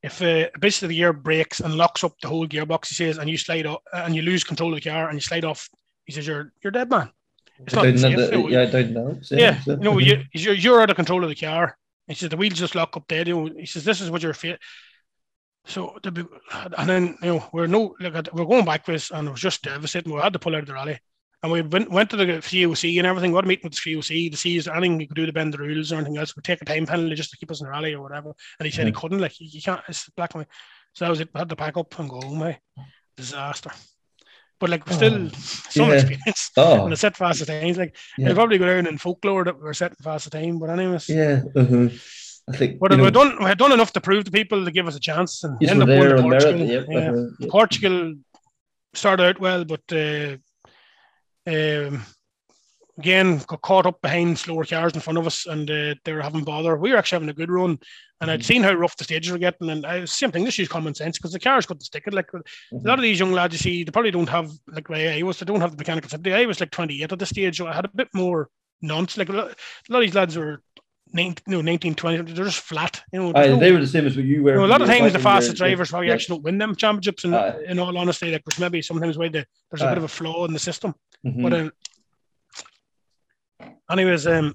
If uh, a bit of the gear breaks and locks up the whole gearbox, he says, and you slide off and you lose control of the car and you slide off, he says, you're you're dead man. It's not safe. the- yeah, down the Alps, Yeah, so- you know, you, you're, you're out of control of the car. He says the wheels just lock up dead. You know, he says this is what you're feeling. So the big, and then you know we're no like we're going backwards and it was just devastating. We had to pull out of the rally, and we went, went to the COC and everything. We had a meeting with the COC to see is there anything we could do to bend the rules or anything else. We take a time penalty just to keep us in the rally or whatever. And he said he couldn't. Like you, can't. It's black and white. So that was it. Had to pack up and go home. eh. Disaster. But like we're still Oh, some yeah. experience Oh, *laughs* and the set fast times. Like yeah. Probably go down in folklore that we're setting fast time. But anyways. Yeah. uh-huh. I think. But we've done we had done enough to prove to people to give us a chance, and yes, end up going there to Portugal. Yep, yeah. uh-huh, yep. Portugal started out well, but uh, um, again got caught up behind slower cars in front of us, and uh, they were having bother. We were actually having a good run, and I'd Mhm. seen how rough the stages were getting, and I, same thing. This is common sense because the cars got to stick it. Like a Mhm. lot of these young lads, you see, they probably don't have like I was. They don't have the mechanical. I was like 28 at this stage, so I had a bit more nonce. Like a lot, a lot of these lads were. 19, no, 19, 20, they're just flat. You know, Aye, no- they were the same as what you were. you know, a lot of times the fastest drivers probably yeah. actually don't win them championships. And Aye. in all honesty, like there's maybe sometimes why the, there's a Aye. bit of a flaw in the system. Mhm. But um, anyways, um,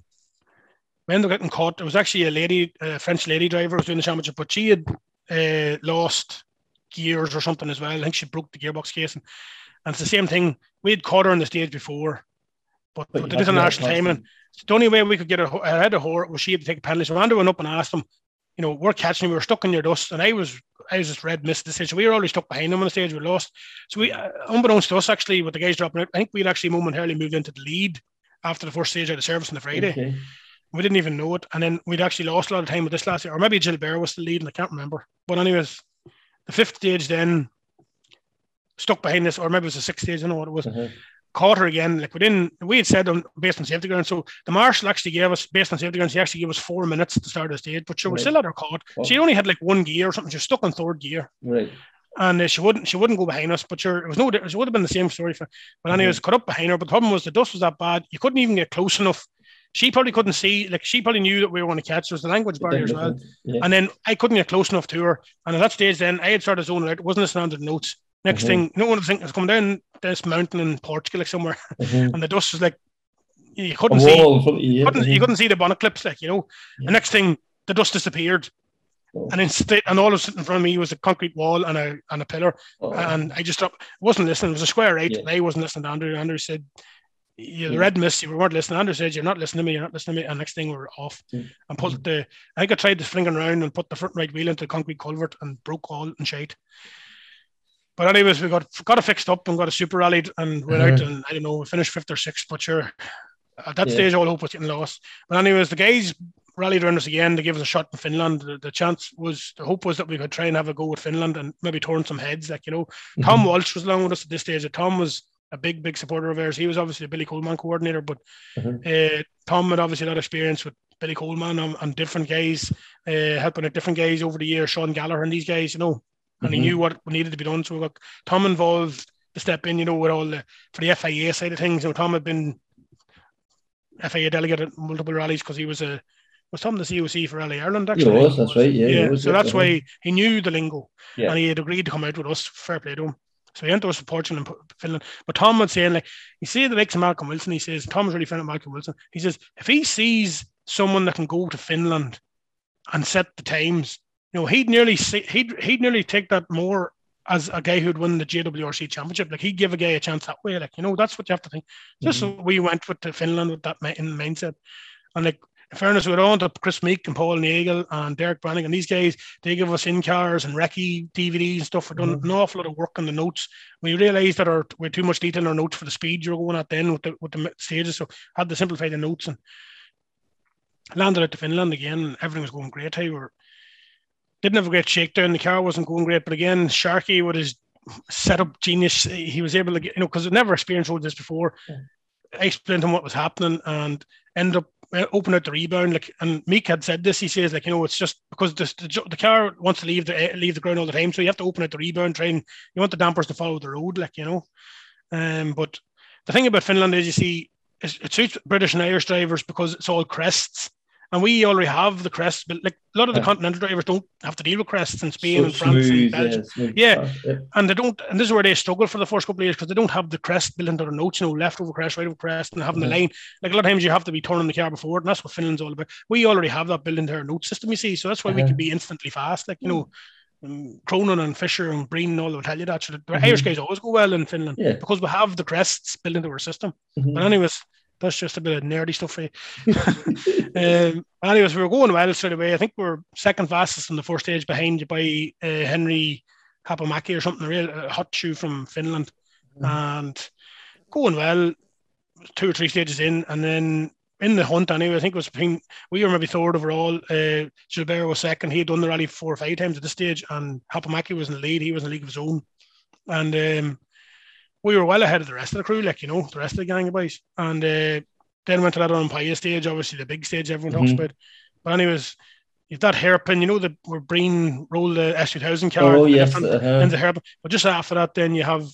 we ended up getting caught. It was actually a lady, a French lady driver, was doing the championship, but she had uh, lost gears or something as well. I think she broke the gearbox case, and, it's the same thing. We had caught her on the stage before, but, But but, you it is had a national past time, and them. the only way we could get her ahead of her was she had to take a penalty. So Andrew went up and asked him, you know, we're catching you, we were stuck in your dust, and I was I was just red missed the stage. So we were already stuck behind them on the stage. We lost. So we, uh, unbeknownst to us, actually, with the guys dropping out, I think we'd actually momentarily moved into the lead after the first stage out of service on the Friday. Okay. We didn't even know it, and then we'd actually lost a lot of time with this last year, or maybe Gilbert was the lead, and I can't remember. But anyways, the fifth stage then stuck behind this, or maybe it was the sixth stage. I don't know what it was Uh-huh. caught her again. Like we didn't, we had said on based on safety ground. So the marshal actually gave us based on safety grounds. He actually gave us four minutes to start the stage, but we Right. still had her caught. Oh. She only had like one gear or something. She was stuck on third gear, Right. And uh, she wouldn't she wouldn't go behind us. But sure, it was no. It would have been the same story for. But anyways, cut up behind her. But the problem was the dust was that bad. You couldn't even get close enough. She probably couldn't see. Like she probably knew that we were going to catch. There was the language barrier as well. Yeah. And then I couldn't get close enough to her. And at that stage, then I had started zoning out. It wasn't listening to the notes. Next Mhm. thing, you know, one of the things was coming down this mountain in Portugal, like somewhere *laughs* Mhm. and the dust was like you couldn't see wall in front you. couldn't, you mhm. couldn't see the bonnet clips like you know Yeah. the next thing the dust disappeared. And then and all of sitting in front of me was a concrete wall and a and a pillar Oh. and I just stopped wasn't listening it was a square right Yeah. I wasn't listening to Andrew Andrew said you the Yeah. red mist you weren't listening Andrew said you're not listening to me you're not listening to me and next thing we were off Mm. and put the I think I tried to fling around and put the front right wheel into the concrete culvert and broke all and shade but anyways, we got got it fixed up and got a super rallied and went out Uh-huh. and I don't know, we finished fifth or sixth, but sure. At that Yeah. stage all hope was getting lost. But anyways, the guys rallied around us again to give us a shot in Finland. The, the chance was the hope was that we could try and have a go with Finland and maybe turn some heads. Like, you know, Tom Mhm. Walsh was along with us at this stage. Tom was a big, big supporter of ours. He was obviously a Billy Coleman coordinator, but Mhm. uh, Tom had obviously a lot of experience with Billy Coleman and, and different guys, uh, helping out different guys over the years, Sean Gallagher and these guys, you know, and he Mhm. knew what needed to be done. So we got Tom involved to step in, you know, with all the for the FIA side of things. You know, Tom had been FIA delegate at multiple rallies because he was a was Tom the COC for Rally Ireland actually. He was, that's right. Yeah. Yeah, was, so that's why he knew the lingo Yeah. and he had agreed to come out with us. Fair play to him. So he went to us for Portugal and Finland. But Tom was saying, like, you see the likes of Malcolm Wilson, he says, Tom's really fan of Malcolm Wilson. He says, if he sees someone that can go to Finland and set the times, you know, he'd nearly see, he'd he'd nearly take that more as a guy who'd won the JWRC championship. Like he'd give a guy a chance that way. Like, you know, that's what you have to think. Just mm-hmm. so we went with to Finland with that in mindset. And like in fairness, we're on to Kris Meeke and Paul Nagle and Derek Brannigan. These guys, they give us in cars and recce DVDs and stuff. We're doing an awful lot of work on the notes. We realised that our we're too much detail in our notes for the speed you're going at then with the with the stages. So had to simplify the notes and landed out to Finland again. And everything was going great. We were didn't have a great shakedown. The car wasn't going great, but again, Sharkey with his setup genius, he was able to get you know because I'd never experienced all this before. I explained to him what was happening and ended up uh, open out the rebound. Like, and Meeke had said this. He says, like, you know, it's just because the, the, car wants to leave the uh, leave the ground all the time, so you have to open out the rebound. Try and you want the dampers to follow the road, like you know. Um, but the thing about Finland is, you see, it suits British and Irish drivers because it's all crests, and we already have the crests. But like a lot of the Yeah. continental drivers don't have to deal with crests in Spain So and France smooth, and Belgium yeah, Yeah. yeah. and they don't and this is where they struggle for the first couple of years because they don't have the crest built into their notes, you know, left over crest, right over crest, and having the line. Like a lot of times you have to be turning the car before, it, and that's what Finland's all about. We already have that built into our note system, you see, so that's why we can be instantly fast. Like, you know, um, Cronin and Fisher and Breen and all will tell you that. So the Mhm. Irish guys always go well in Finland because we have the crests built into our system. Mhm. But anyways, that's just a bit of nerdy stuff for you. *laughs* um, anyways, we were going well straight away. I think we we're second fastest in the first stage behind by uh, Henri Haapamäki or something, a real uh, hot shoe from Finland. And going well, two or three stages in, and then in the hunt anyway, I think it was between, we were maybe third overall. Uh, Gilbert was second. He had done the rally four or five times at this stage, and Hapamaki was in the lead. He was in the league of his own. And um, we were well ahead of the rest of the crew, like, you know, the rest of the gang of boys. And uh, then went to that Ouninpohja stage, obviously the big stage everyone talks Mhm. about. But anyways, you've that hairpin, you know, the where Breen rolled the S2000 car. Oh yes, uh-huh. the hairpin. But just after that, then you have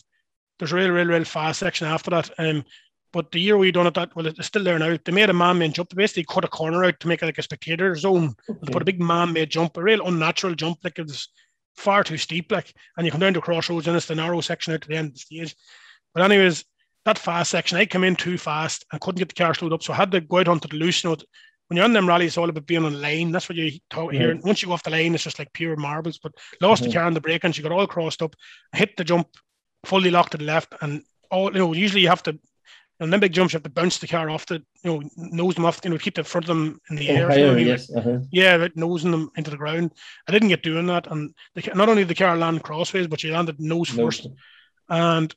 there's a real, real, real fast section after that. Um, but the year we done it, that well, it's still there now. They made a man-made jump. They basically cut a corner out to make it like a spectator zone. They put a big man-made jump, a real unnatural jump, like it was far too steep. Like, and you come down to crossroads, and it's the narrow section out to the end of the stage. But anyways, that fast section, I came in too fast and couldn't get the car slowed up, so I had to go out onto the loose. You know, when you're on them rallies, it's all about being on the lane. That's what you talk Yeah. here. Once you go off the lane, it's just like pure marbles. But lost the Mhm. car on the brake, and she got all crossed up. Hit the jump, fully locked to the left, and all you know. Usually, you have to. And then big jumps, you have to bounce the car off the, you know, nose them off, you know, keep the front of them in the air. you know I higher, mean? yes. Uh-huh. Yeah, like nosing them into the ground. I didn't get doing that, and the, not only did the car land crossways, but she landed nose No, first. And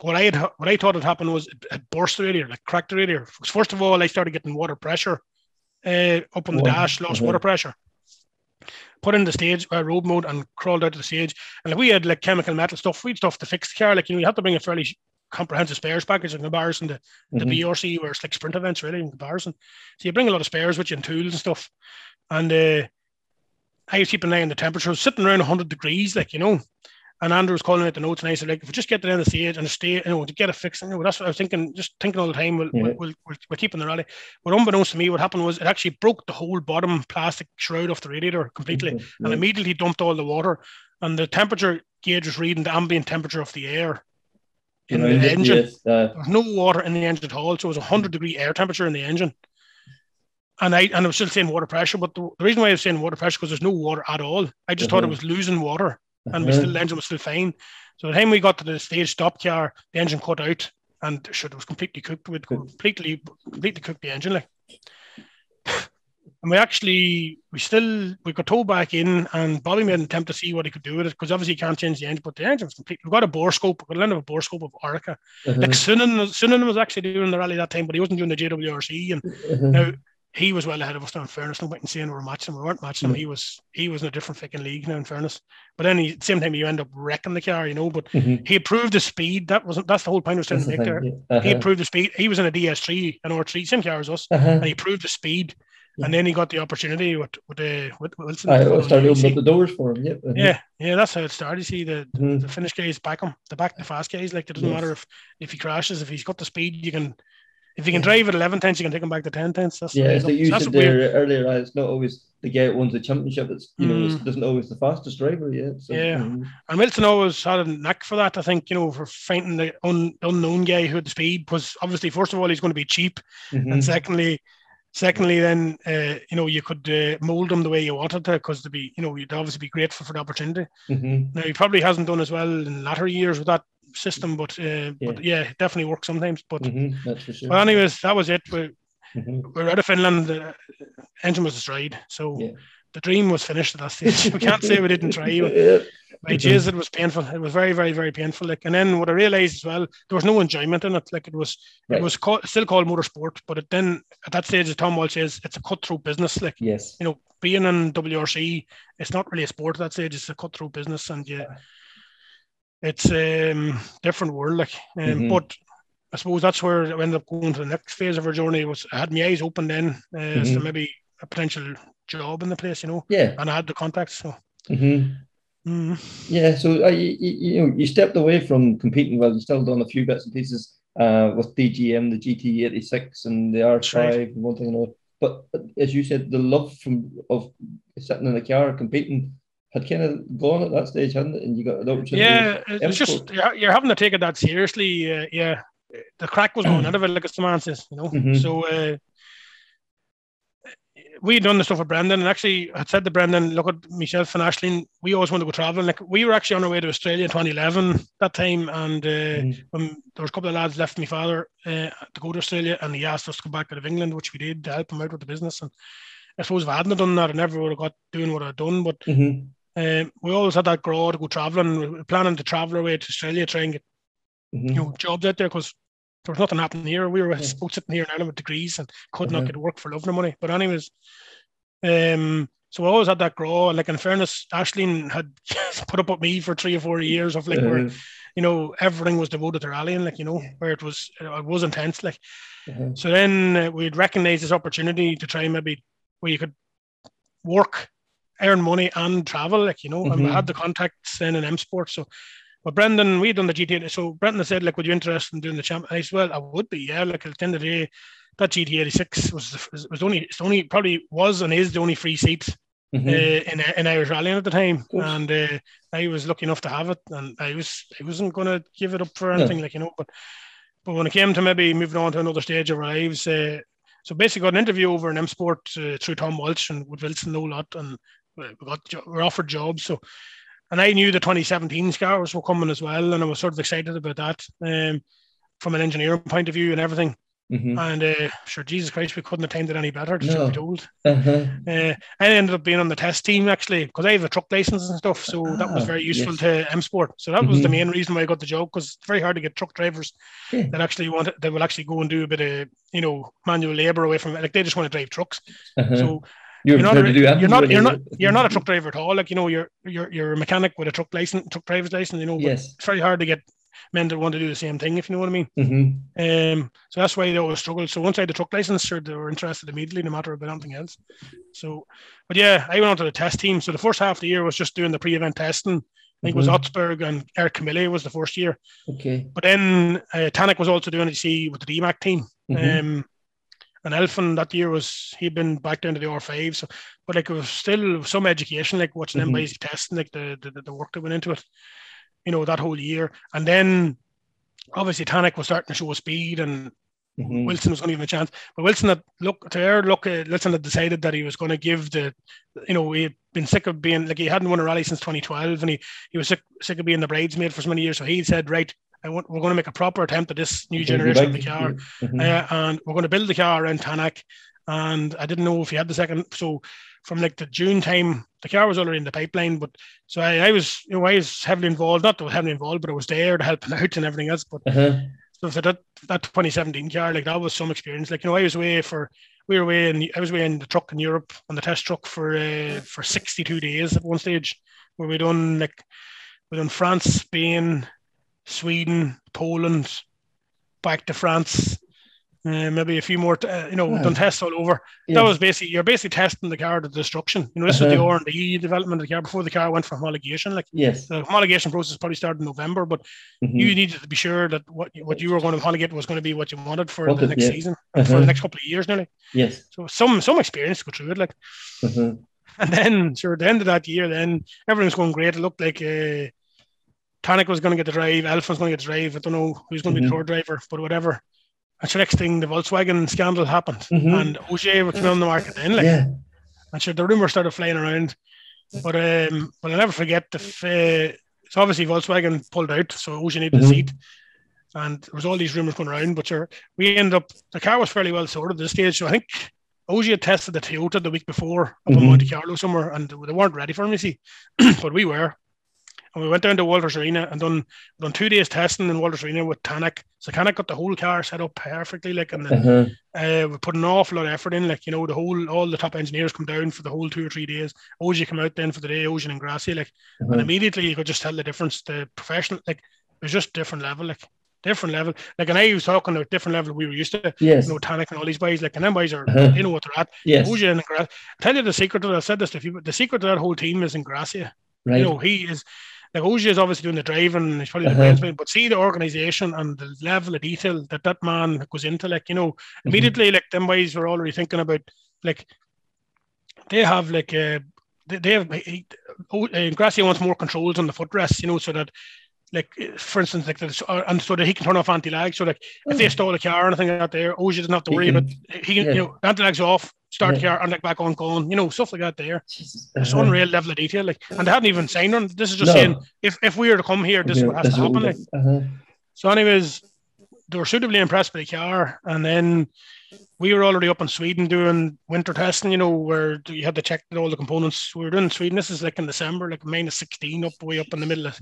what I had, what I thought had happened was it had burst the radiator, like cracked the radiator. First of all, I started getting water pressure uh, up on the dash, lost mhm. water pressure. Put in the stage uh, road mode and crawled out of the stage. And like we had like chemical metal stuff, we had stuff to fix the car. Like you know, you have to bring a fairly comprehensive spares package in comparison to the Mhm. BRC where it's like sprint events really in comparison. So you bring a lot of spares with you and tools and stuff. And uh, I was keeping an eye on the temperature, sitting around 100 degrees, like, you know. And Andrew was calling out the notes, and I said, like, if we just get to the end of the stage and stay, you know, to get a fix, you know, that's what I was thinking, just thinking all the time, we'll, Yeah. we'll, we'll, we'll, we're keeping the rally. But unbeknownst to me, what happened was it actually broke the whole bottom plastic shroud off the radiator completely Okay, and yeah. immediately dumped all the water. And the temperature gauge was reading the ambient temperature of the air in the engine. yes, uh, There was no water in the engine at all, so it was 100 degree air temperature in the engine. And I and I was still saying water pressure, but the, the reason why I was saying water pressure because there's no water at all. I just thought it Mhm. was losing water, and we uh-huh. still the engine was still fine. So the time we got to the stage stop car, the engine cut out, and shit, it was completely cooked. We'd completely completely cooked the engine like. And we actually, we still, we got towed back in, and Bobby made an attempt to see what he could do with it because obviously he can't change the engine, but the engine was complete. We got a bore scope, we got a end of a bore scope of Orica. Uh-huh. Like Suninen, Suninen was actually doing the rally that time, but he wasn't doing the JWRC. And Uh-huh. now he was well ahead of us. Now, in fairness, no point in saying we were matching him. We weren't matching him. Mm. He was he was in a different fucking league now. In fairness, but then he, at the same time, you end up wrecking the car, you know. But Mhm. he improved the speed. That wasn't that's the whole point I was trying That's to the make there. thing, yeah. He Uh-huh. improved the speed. He was in a DS3, an R3, same car as us, Uh-huh. and he improved the speed. And then he got the opportunity with with, uh, with Wilson. I started opening up the doors for him. Yep. yeah, yeah, that's how it started. You see, the, Mhm. the Finnish guys back him, the back the fast guys. Like it doesn't Yes. matter if if he crashes, if he's got the speed, you can. If you can drive at eleven tenths, you can take him back to ten tenths. That's the Yeah, it like goes. That's said there earlier, it's not always the guy that wins the championship. It's you know, Mm. it doesn't always the fastest driver. Yeah. So, Yeah. mhm. And Wilson always had a knack for that. I think you know for finding the un, unknown guy who had the speed Because obviously first of all he's going to be cheap, Mhm. and secondly, secondly then uh, you know you could uh, mold him the way you wanted to because to be you know you'd obviously be grateful for the opportunity. Mhm. Now he probably hasn't done as well in latter years with that system, but uh, but yeah, it definitely works sometimes. But Mhm. Sure. but anyways, that was it. We, Mhm. we're out of Finland. The engine was destroyed, so Yeah. The dream was finished at that stage. *laughs* we can't say we didn't try. Yeah. By. Jesus, it was painful. It was very, very, very painful. Like, and then what I realized as well, there was no enjoyment in it. Like it was, Right. it was still called motorsport, but it then at that stage, as Tom Walsh says, it's a cutthroat business. Like Yes. you know, being in WRC, it's not really a sport at that stage. It's a cutthroat business, and yeah, it's um different world. Like, um, Mhm. but I suppose that's where I ended up going to the next phase of our journey. Was I had my eyes open then uh, as to Mhm. maybe a potential job in the place, you know, Yeah. and I had the contacts. So. hmm mm. Yeah. So uh, you, you, know you stepped away from competing. Well, you still done a few bits and pieces uh, with DGM, the GT86, and the R5, right. and one thing and another. But, but as you said, the love from of sitting in the car competing had kind of gone at that stage, hadn't it? And you got an opportunity. Yeah, it's just you're, you're having to take it that seriously. Uh, yeah, the crack was *clears throat* going out of it, like as the man says, you know. Mhm. So uh, we had done the stuff with Brendan, and actually, I said to Brendan, "Look at myself and Ashleen. We always want to go traveling. Like we were actually on our way to Australia in 2011 that time, and uh, Mhm. when there was a couple of lads left my father uh, to go to Australia, and he asked us to come back out of England, which we did to help him out with the business. And I suppose if I hadn't done that, I never would have got doing what I'd done. But Mhm. um, we always had that grow to go traveling. We were planning to travel our way to Australia, try and get Mhm. you know jobs out there because there was nothing happening here. We were both sitting here in Ireland with degrees and could not Uh-huh. get work for love nor money. But anyways, um, so we always had that grow. And like in fairness, Ashleen had *laughs* put up with me for three or four years of like where Uh, you know everything was devoted to rallying, like you know where it was it was intense. Like uh-huh. so, then uh, we'd recognise this opportunity to try maybe where you could work, earn money, and travel. Like you know, and we Mhm. had the contacts then in M Sport. So, but Brendan, we done the GTA. So Brendan said, like, would you interested in doing the champ? I said, well, I would be. Yeah, like at the end of the day, that GT eighty six was was only it's only probably was and is the only free seat Mhm. uh, in in Irish rallying at the time, and uh, I was lucky enough to have it, and I was I wasn't going to give it up for anything, like you know. But but when it came to maybe moving on to another stage of our lives, uh, so basically got an interview over in M Sport uh, through Tom Walsh and with Wilson no lot, and we got we were offered jobs. So and I knew the 2017 scars were coming as well, and I was sort of excited about that um, from an engineering point of view and everything. Mhm. And uh, sure, Jesus Christ, we couldn't have timed it any better. Just No. to be told. Uh-huh. Uh, I ended up being on the test team actually because I have a truck license and stuff, so that was Ah, very useful yes. to M Sport. So that was the Mhm. main reason why I got the job because it's very hard to get truck drivers Yeah. that actually want that will actually go and do a bit of you know manual labor away from it. Like they just want to drive trucks. Uh-huh. So you're, you're not a, you're not you're not you're not a truck driver at all. Like you know you're you're you're a mechanic with a truck license, truck driver's license. You know, Yes. it's very hard to get men that want to do the same thing if you know what I mean. Mhm. Um, so that's why they always struggled. So once I had the truck license, sure, they were interested immediately, no matter about anything else. So, but yeah, I went on to the test team. So the first half of the year was just doing the pre-event testing. I think it was Mhm. Østberg and Eric Camilli was the first year. Okay. But then uh, Tanak was also doing it, you see, with the DMACK team. Mhm. Um, and Elfyn that year was he'd been back down to the R5. So, but like it was still some education, like watching them Mhm. basic testing, like the, the the work that went into it, you know, that whole year. And then obviously Tanak was starting to show speed, and Mhm. Wilson was going to give him a chance. But Wilson had look to our look, uh, Wilson had decided that he was going to give the, you know, he had been sick of being like he hadn't won a rally since 2012, and he he was sick sick of being the bridesmaid for so many years. So he said, right. We're going to make a proper attempt at this new generation of the car Mhm. uh, and we're going to build the car around Tanak. And I didn't know if he had the second. So from like the June time, the car was already in the pipeline. But so I, I was, you know, I was heavily involved. Not that I was heavily involved, but I was there to help *laughs* out and everything else. But Uh-huh. so for that that 2017 car, like that was some experience. Like you know, I was away for we were away and I was away in the truck in Europe on the test truck for uh, for 62 days at one stage, where we done like we done France, Spain, Sweden, Poland, back to France, uh, maybe a few more, t- uh, you know, Yeah. done tests all over. Yeah. That was basically you're basically testing the car to destruction. You know, this was the Uh-huh. R and D development of the car before the car went for homologation. Like Yes. the homologation process probably started in November, but Mhm. you needed to be sure that what what you were going to homologate was going to be what you wanted for the next yeah. season for Uh-huh. the next couple of years nearly. Yes. So some some experience to go through it. Like Uh-huh. and then sure at the end of that year, then everything was going great. It looked like uh, Tanak was going to get the drive, Elfyn was going to get the drive. I don't know who's going to be Mhm. the third driver, but whatever. And so next thing, the Volkswagen scandal happened, Mhm. and Ogier was coming on the market then. Like, Yeah. and sure the rumors started flying around. But um, but I'll never forget the. F- so obviously Volkswagen pulled out, so Ogier needed a Mhm. seat. And there was all these rumors going around, but sure, we ended up the car was fairly well sorted at this stage. So I think Ogier had tested the Toyota the week before up in Mhm. Monte Carlo somewhere, and they weren't ready for him, you see. *clears throat* but we were. And we went down to Walters Arena and done done two days testing in Walters Arena with Tanak. So Tanak got the whole car set up perfectly, like, and Uh-huh. uh, we put an awful lot of effort in. Like, you know, the whole all the top engineers come down for the whole two or three days. Ogier come out then for the day, Ocean and Grassy, like, and Uh-huh. immediately you could just tell the difference. The professional, like, it was just different level, like different level. Like, and I was talking about different level we were used to. Yes. You know, Tanak and all these boys, like, and them boys are, Uh-huh. you know what they're at. Yes. Ogier and Grassy. tell you the secret to that. I said this to people. The secret to that whole team is in Gracia. Right. You know, he is like Ogier is obviously doing the driving, he's probably the Uh-huh. brains behind it, but see the organization and the level of detail that that man goes into, like, you know, Mm-hmm. immediately, like, them boys were already thinking about, like, they have, like, uh, they, they have, he, oh, uh, Gracia wants more controls on the footrest, you know, so that, like, for instance, like, this, uh, and so that he can turn off anti lag. So, like, if they stall a car or anything out there, Ogier doesn't have to worry But he can, yeah. you know, anti lag's off, start the car, and like back on, gone, you know, stuff like that there. Jesus. It's Uh-huh. unreal level of detail. Like, and they hadn't even signed on. This is just No. saying if, if we were to come here, this is what has to happen. Like. Uh-huh. So, anyways, they were suitably impressed by the car, and then we were already up in Sweden doing winter testing. You know, where you had to check all the components. We were doing Sweden. This is like in December, like minus sixteen, up way up in the middle of.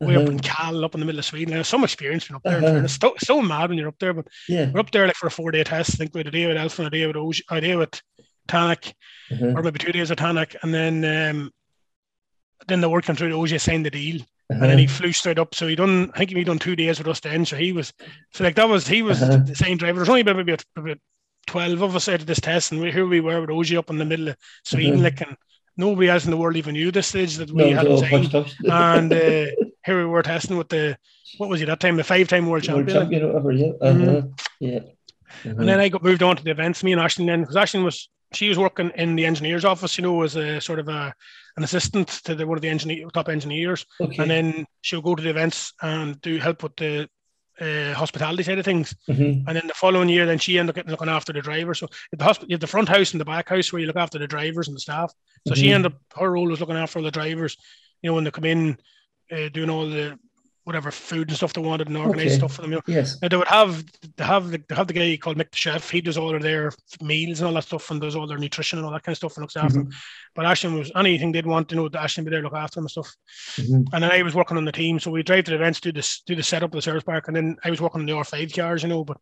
Way up in Cal, up in the middle of Sweden. There's some experience being up there. Uh-huh. It's so, so mad when you're up there, but Yeah. we're up there like for a four day test. I think we had a day with and a day with Ogier, a day with Tanak, Uh-huh. or maybe two days with Tanak, and then um, then the working through Ogier signed the deal, Uh-huh. and then he flew straight up. So he done, I think he done two days with us then. So he was, so like that was he was Uh-huh. the same driver. There's only maybe about, about twelve of us out of this test, and we, here we were with Ogier up in the middle of Sweden, Uh-huh. like, and nobody else in the world even knew this stage that we was had signed. *laughs* And uh, here we were testing with the what was he that time, the five-time world World champion. champion whatever, yeah. Uh-huh. Yeah. Uh-huh. And then I got moved on to the events. Me and Ashley then, because Ashley was she was working in the engineer's office, you know, as a sort of a an assistant to the, one of the engineer, top engineers, okay. and then she'll go to the events and do help with the uh, hospitality side of things. Mhm. And then the following year, then she ended up getting looking after the drivers. So the hospital, you have the front house and the back house where you look after the drivers and the staff. So she Mhm. ended up her role was looking after all the drivers. You know, when they come in, uh, doing all the whatever food and stuff they wanted and organize Okay. stuff for them. You know, Yes. now they would have they have the, they have the guy called Mick the chef. He does all of their meals and all that stuff, and does all their nutrition and all that kind of stuff, and looks after them. But Ashton was anything they'd want, you know, Ashton would be there to look after them and stuff. Mhm. And then I was working on the team, so we drive to the events, do this, do the setup of the service park, and then I was working on the R five cars, you know. But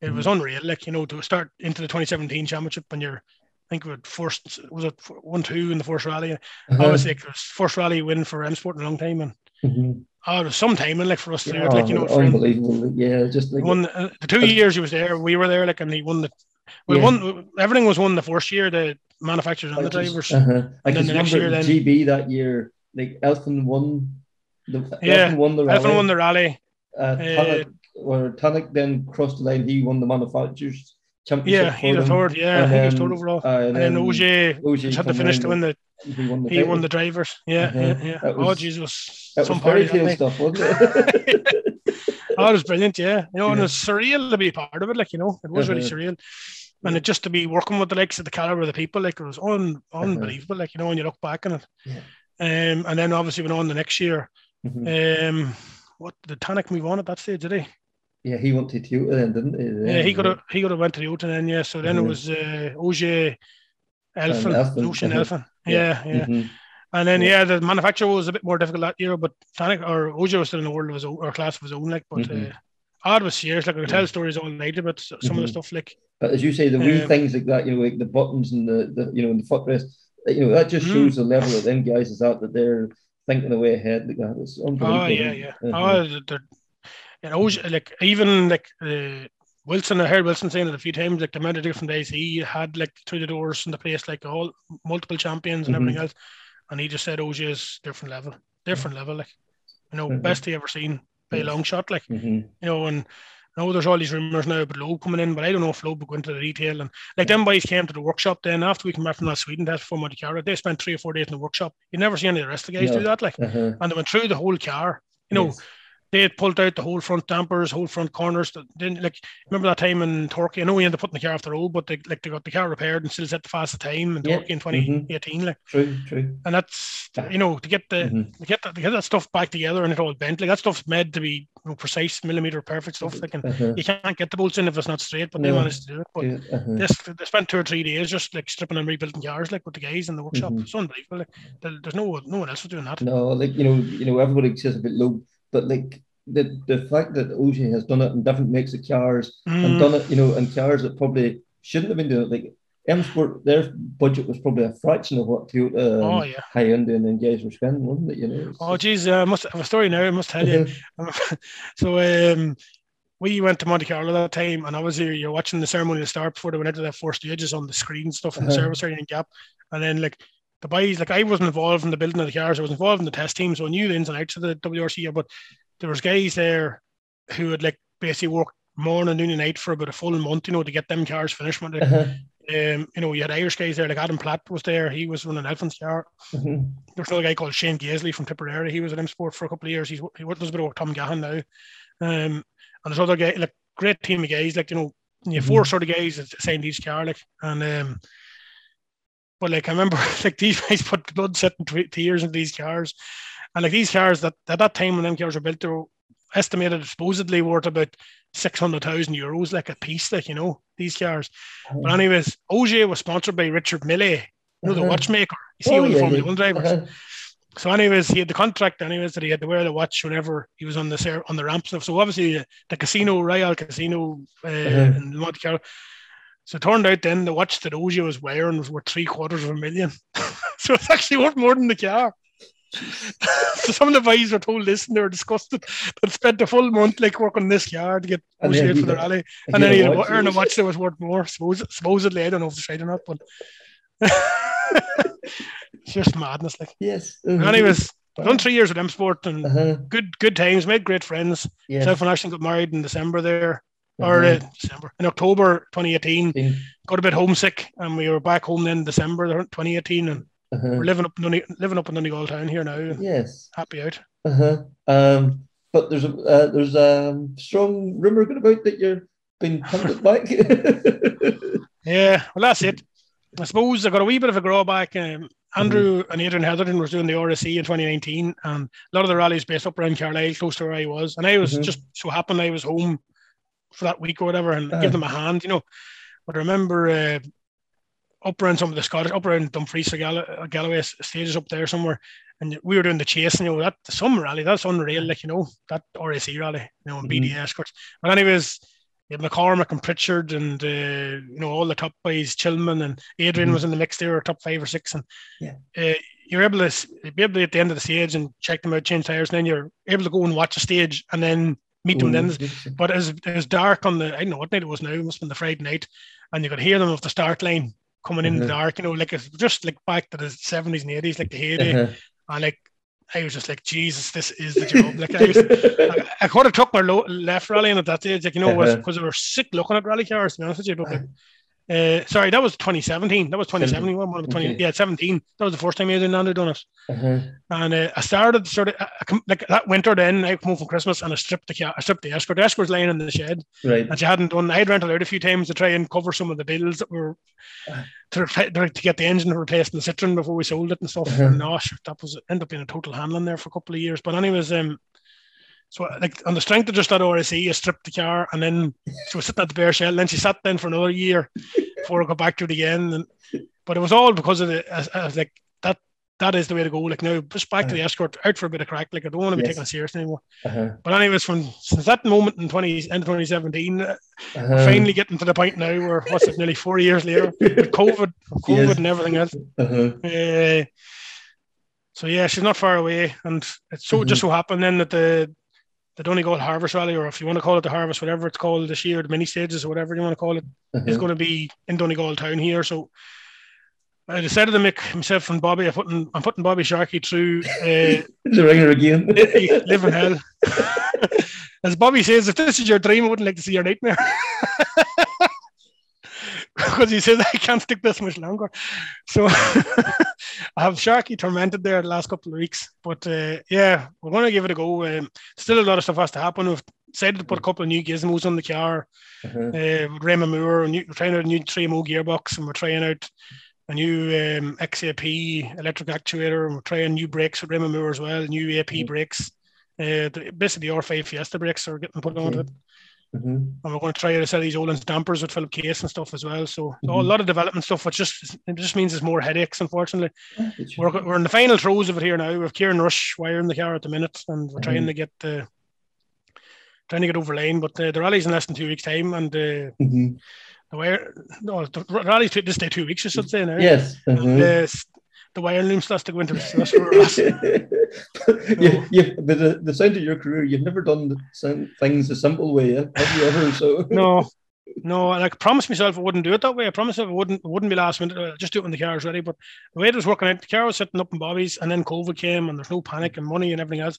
it was unreal, like you know, to start into the 2017 championship, and you're. I think it first was it one two in the first rally. Uh-huh. Obviously, it was first rally win for M Sport in a long time, and Mhm. oh, it was some timing like for us to do it, Oh, like you know, unbelievable. Yeah, just like the, uh, the two years he was there. We were there, like, and he won the. Well, Yeah. won everything was won the first year. The manufacturers and the I drivers. Uh-huh. I And then the next year then- GB that year, like Elfyn won. The, Yeah, Elfyn won the rally. Elfyn won the rally. Uh, Tanak, or Tanak then crossed the line. He won the manufacturers championship. Yeah, he was third. Yeah, I And think he was then, third overall. uh, and then Ogier Ogier just had to finish to win the. He won the. He won the drivers. Yeah, Uh-huh. yeah, yeah. That oh was- Jesus, That some was fairy party. tale stuff, wasn't it? *laughs* Oh, it was brilliant. Yeah, you know, and Yeah. it's surreal to be part of it. Like you know, it was really Uh-huh. surreal. And it just to be working with the likes of the caliber of the people, like it was un, unbelievable. Like you know, when you look back on it, Yeah. um, and then obviously went on the next year. Mhm. Um, what did Tanak move on at that stage? Did he? Yeah, he went to Toyota then, didn't he? Yeah, he could have he could have went to the Oten then. Yeah, so then it Mhm. was uh, Ogier, Elfyn, Elfyn, Ocean uh-huh. Elfyn. Yeah, yeah. Mhm. And then Yeah. yeah, the manufacturer was a bit more difficult that year, but Tanak or Ogier was still in the world of his own or class of his own. Like, but Mhm. uh, odd was serious. Like I could tell stories all night about some of the Mhm. stuff. Like But as you say, the wee Um, things like that, you know, like the buttons and the, the you know, and the footrest, you know, that just Mhm. shows the level of them guys is at that they're thinking the way ahead like that. It's unbelievable. oh yeah, yeah. Uh-huh. Oh, they're, and Ogier like even like uh, Wilson, I heard Wilson saying it a few times, like the amount of different days he had like through the doors in the place, like all multiple champions and Mhm. everything else. And he just said Ogier is different level, different level, like you know, Mhm. best he ever seen by a long shot, like Mhm. you know, and I know there's all these rumours now about Loeb coming in, but I don't know if Loeb will go into the detail. And like them boys came to the workshop then after we came back from that Sweden test for Monte Carlo, they spent three or four days in the workshop. You never see any of the rest of the guys No. do that, like, Uh-huh. and they went through the whole car. You know, Yes. They had pulled out the whole front dampers, whole front corners. Didn't like remember that time in Turkey. I know we ended up putting the car off the road, but they like they got the car repaired and still set the fastest time in Yeah. Turkey in Mhm. 2018. Like, True, true. and that's you know to get the Mhm. to get that to get that stuff back together and it all bent. Like that stuff's made to be you know, precise, millimeter perfect stuff. Like, and Uh-huh. you can't get the bolts in if it's not straight, but they managed to do it. But Yeah, uh-huh. this they spent two or three days just like stripping and rebuilding cars like with the guys in the workshop. Mhm. It's unbelievable. Like, there- there's no no one else was doing that. No, like you know, you know, everybody says a bit low, but like the the fact that Ogier has done it in different makes of cars and Mm. done it, you know, in cars that probably shouldn't have been doing it. Like M Sport, their budget was probably a fraction of what Toyota Oh and yeah. Hyundai and then guys were spending, wasn't it? You know. Oh geez, I must have a story now. I must tell you. *laughs* *laughs* so um, we went to Monte Carlo that time, and i obviously you're watching the ceremony start before they went into their four stages on the screen stuff in the Uh-huh. service area and Gap, and then like the boys, like I wasn't involved in the building of the cars, I was involved in the test team, so I knew the ins and outs of the WRC, but there was guys there who had like basically worked morning, noon, and night for about a full month, you know, to get them cars finished. They- Uh-huh. um, you know, you had Irish guys there, like Adam Platt was there. He was running Elfyn's car. Mhm. There's another guy called Shane Gaisley from Tipperary. He was at M Sport for a couple of years. He's he does a bit of work Tom Gahan now. Um, and there's other guy, like great team of guys, like you know, you have four sort of guys that signed each car, like and um, but like I remember, *laughs* like these guys put blood, sweat, and tears into these cars, and like these cars that at that time when them cars were built, they were estimated supposedly worth about six hundred thousand euros, like a piece, like you know these cars. But anyways, Ogier was sponsored by Richard Mille, you know the Uh-huh. watchmaker. You see Oh, all the yeah, Formula yeah. One drivers. Uh-huh. So, anyways, he had the contract, anyways, that he had to wear the watch whenever he was on the on the ramp stuff. So, obviously, the casino, Royal Casino uh, Uh-huh. in Monte Carlo. So, it turned out then the watch that Ogier was wearing was worth three quarters of a million. *laughs* so, it's actually worth more than the car. *laughs* so, some of the guys were told this and they were disgusted. But spent a full month like working this car to get And Ogier then out he for the rally. And then he had had a a, watch, earned a was- watch that was worth more. Suppose, supposedly, I don't know if it's right or not, but it's *laughs* just madness. Like, Yes. uh-huh. anyways, I've done three years with M Sport and Uh-huh. good good times, made great friends. Yes. Self and Ashton got married in December there, or uh, December in October 2018. Been- Got a bit homesick, and we were back home then December 2018, and uh-huh. we're living up in Dunny, living up in Donegal town here now. Yes. Happy out. Uh-huh. Um, but there's a uh, there's a strong rumor going about that you're being punted back. *laughs* Yeah, well that's it. I suppose I got a wee bit of a drawback. Um, Andrew and Adrian Hetherington was doing the RSC in 2019, and a lot of the rallies based up around Carlisle, close to where I was. And I was Mhm. just so happened I was home for that week or whatever, and Ah. give them a hand, you know. But I remember uh, up around some of the Scottish, up around Dumfries or Gall- Galloway stages up there somewhere, and we were doing the chase, and you know that some rally that's unreal, like you know that RSC rally, you know, and Mhm. BD escorts. But anyways, you had McCormick and Pritchard and uh, you know all the top boys, Chilman and Adrian Mhm. was in the mix there, top five or six, and Yeah. uh, you're able to be able to at the end of the stage and check them out, change tires, and then you're able to go and watch a stage and then meet them. Then, but it was, it was dark on the I don't know what night it was now. It must have been the Friday night, and you could hear them off the start line coming in the Mhm. dark. You know, like it's just like back to the seventies and eighties, like the heyday, Uh-huh. and like. I was just like, Jesus, this is the job. Like I was, *laughs* I, I could have took my low, left rally in at that stage, like you know, was Uh-huh. because they were sick looking at rally cars. To be honest with you, but like, uh, sorry, that was 2017. That was 2017. One of the 20, Okay. yeah, 17. That was the first time Adrian Nando done it. Uh-huh. And uh, I started sort of I, I like that winter. Then I come home from Christmas and I stripped the car, I stripped the escort. The escort's laying in the shed, Right. and she hadn't done. I'd rented out a few times to try and cover some of the bills that were Uh. to, to get the engine replaced in the Citroen before we sold it and stuff. Uh-huh. And sure, that was ended up being a total handling there for a couple of years. But anyways, um, so like on the strength of just that RSE, I stripped the car and then she was sitting at the bare shell. And then she sat then for another year before I got back to it again. And but it was all because of the as, as like that. That is the way to go. Like now, just back to the escort, out for a bit of crack. Like I don't want to be Yes. taken serious anymore. Uh-huh. But anyways, from since that moment in twenty end twenty seventeen, uh, Uh-huh. finally getting to the point now where what's it, nearly four years later with COVID, *laughs* COVID Yes. and everything else. Uh-huh. Uh, so yeah, she's not far away, and it so Mhm. just so happened then that the the Donegal Harvest Rally, or if you want to call it the Harvest, whatever it's called this year, the mini stages or whatever you want to call it, Uh-huh. is going to be in Donegal town here. So I decided to make myself and Bobby. I'm putting I'm putting Bobby Sharkey through uh, *laughs* the ringer again. live in hell. *laughs* As Bobby says, if this is your dream, I wouldn't like to see your nightmare. *laughs* *laughs* because he says I can't stick this much longer. So *laughs* I have Sharkey tormented there the last couple of weeks. But uh, yeah, we're going to give it a go. Um, still a lot of stuff has to happen. We've decided to put a couple of new gizmos on the car. Uh-huh. Uh, with Raymond Moore, and we're trying out a new 3MO gearbox, and we're trying out a new um, XAP electric actuator, and we're trying new brakes with Raymond Moore as well, new AP Mhm. brakes. Uh, the, basically, the R5 Fiesta brakes are getting put onto it. Mhm. And we're going to try to sell these Öhlins dampers with Philip Case and stuff as well. So, so a lot of development stuff, which just it just means there's more headaches, unfortunately. We're, we're in the final throes of it here now. We have Kieran Rush wiring the car at the minute, and we're trying Mhm. to get the trying to get over lane. But uh, the rally's in less than two weeks' time, and uh, the wire no the rally's two, this day two weeks, I should say now. Yes. And, uh-huh. uh, the starts to go into the for us. you, you, with the, the sound of your career, you've never done the things the simple way, eh? have you ever? So *laughs* No, no, and I promised myself I wouldn't do it that way. I promised myself it wouldn't wouldn't be last minute. uh, just do it when the car is ready. But the way it was working out, the car was sitting up in Bobby's, and then COVID came, and there's no panic and money and everything else.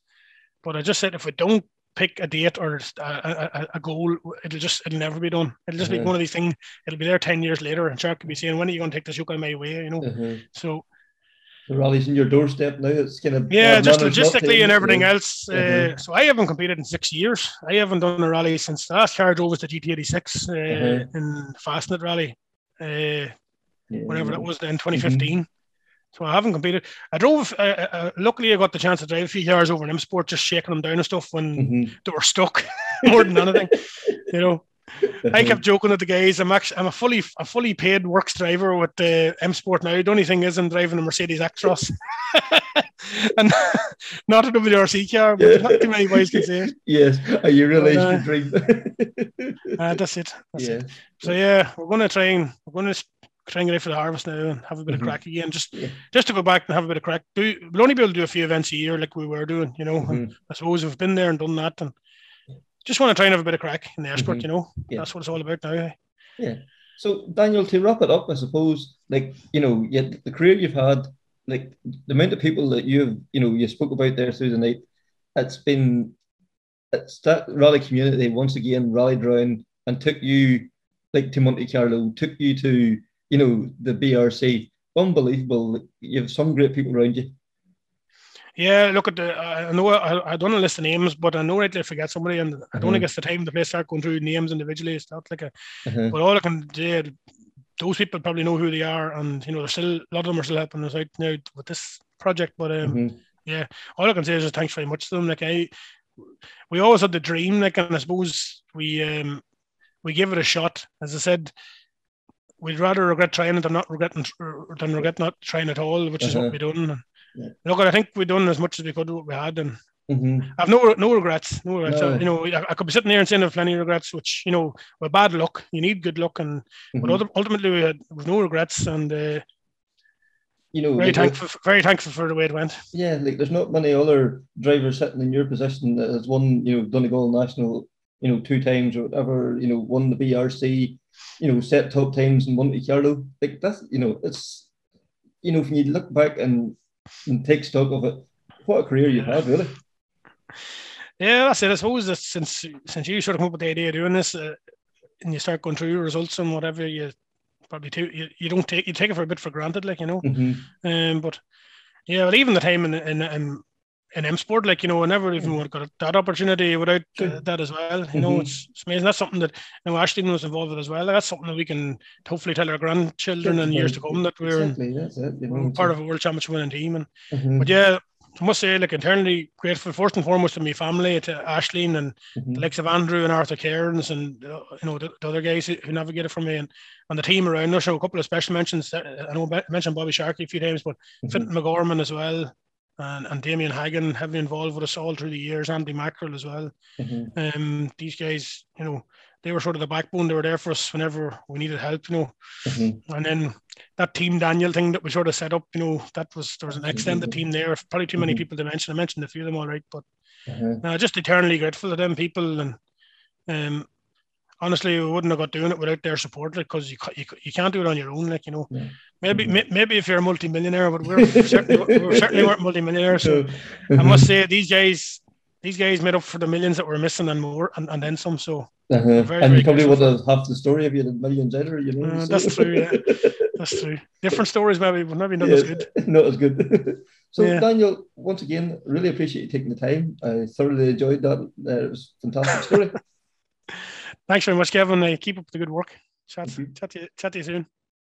But I just said if we don't pick a date or a, a, a goal, it'll just it'll never be done. It'll just be Mhm. one of these things. It'll be there ten years later, and Shark could be saying, "When are you going to take this yoke out of my way?" You know. Uh-huh. So the rally's in your doorstep now. It's kind of yeah, just logistically and everything yeah. else. Uh, Mhm. so I haven't competed in six years. I haven't done a rally since the last car I drove was the GT86 uh, Mhm. in Fastnet Rally, uh, Yeah. whenever that was in 2015. So I haven't competed. I drove. Uh, uh, luckily, I got the chance to drive a few cars over in M Sport, just shaking them down and stuff when Mhm. they were stuck *laughs* more than anything. You know, I kept joking with the guys. I'm actually I'm a fully a fully paid works driver with uh, M Sport now. The only thing is I'm driving a Mercedes Actros, *laughs* and *laughs* not a WRC car. But not too many boys can say it. *laughs* Yes, are you really But, uh. Uh, that's it. That's yeah. it. So yeah, we're going to try and we're going to try and get ready for the harvest now and have a bit Mhm. of craic again. Just Yeah. just to go back and have a bit of craic. Do we'll only be able to do a few events a year like we were doing, you know. Mhm. I suppose we've been there and done that, and just want to try and have a bit of craic in the Escort, Mhm. you know. Yeah. That's what it's all about now. Yeah. So Daniel, to wrap it up, I suppose, like you know, yet the career you've had, like the amount of people that you've, you know, you spoke about there through the night, it's been, it's that rally community once again rallied around and took you, like to Monte Carlo, took you to, you know, the BRC. Unbelievable! You have some great people around you. Yeah, look at the. I know I, I don't want to list the names, but I know rightly I forget somebody, and I don't Mhm. think it's the time the place start going through names individually. It's not like a. Uh-huh. But all I can say, those people probably know who they are, and you know, there's still a lot of them are still helping us out now with this project. But um, Mhm. all I can say is just thanks very much to them. Like I, we always had the dream, like, and I suppose we um we give it a shot. As I said, we'd rather regret trying it than not regretting than regret not trying at all, which is Uh-huh. what we done. Yeah. Look, I think we've done as much as we could with what we had, and Mhm. I've no no regrets. No regrets. No. You know, I, I could be sitting there and saying I've plenty of regrets, which you know, with bad luck, you need good luck, and but Mhm. ulti- ultimately we had with no regrets, and uh, You know, very thankful, very thankful for the way it went. Yeah, like there's not many other drivers sitting in your position that has won, you know, Donegal National, you know, two times or whatever, you know, won the BRC, you know, set top times in Monte Carlo. Like that's, you know, it's, you know, when you look back and, and take stock of it, what a career you've had, really. Yeah, that's it. I suppose that since since you sort of come up with the idea of doing this, uh, and you start going through your results and whatever, you probably too you, you don't take you take it for a bit for granted, like you know. Mhm. Um, but yeah, but even the time in in in, in M Sport, like you know, I never even would have got that opportunity without uh, Sure. that as well. You know, Mhm. it's, it's amazing. That's something that you know Ashley was involved with as well. That's something that we can hopefully tell our grandchildren in years to come that we're Exactly, it. You know, part of a world championship winning team. And Mhm, but yeah, I must say, like internally grateful first and foremost to my family, to Ashleen and mhm. the likes of Andrew and Arthur Cairns and uh, you know the, the other guys who, navigated for me and, and the team around us. So a couple of special mentions. uh, I know I mentioned Bobby Sharkey a few times, but Mhm. Finton McGorman as well, and, and Damien Hagan heavily involved with us all through the years. Andy Mackerel as well. Mhm. Um, these guys, you know, they were sort of the backbone. They were there for us whenever we needed help, you know. Mm-hmm. And then that team Daniel thing that we sort of set up, you know, that was there was an extended team there. Probably too many Mhm. people to mention. I mentioned a few of them all right, but Uh-huh. uh, just eternally grateful to them people. And um, honestly, we wouldn't have got doing it without their support, because you, you you can't do it on your own, like you know. Yeah. Maybe Mhm. may- maybe if you're a multimillionaire, but we're certainly *laughs* we certainly weren't multimillionaires. So I Mm-hmm. must say these guys. These guys made up for the millions that were missing and more, and, and then some. So Uh-huh. very, and you probably would have half the story if you had millions either, you know. Uh, so- that's true, yeah. *laughs* that's true. Different stories, maybe, but maybe not as good. *laughs* Not as good. so, Yeah. Daniel, once again, really appreciate you taking the time. I thoroughly enjoyed that. Uh, it was a fantastic story. Thanks very much, Kevin. Uh, keep up the good work. Chat, you. chat, to you, chat to you soon.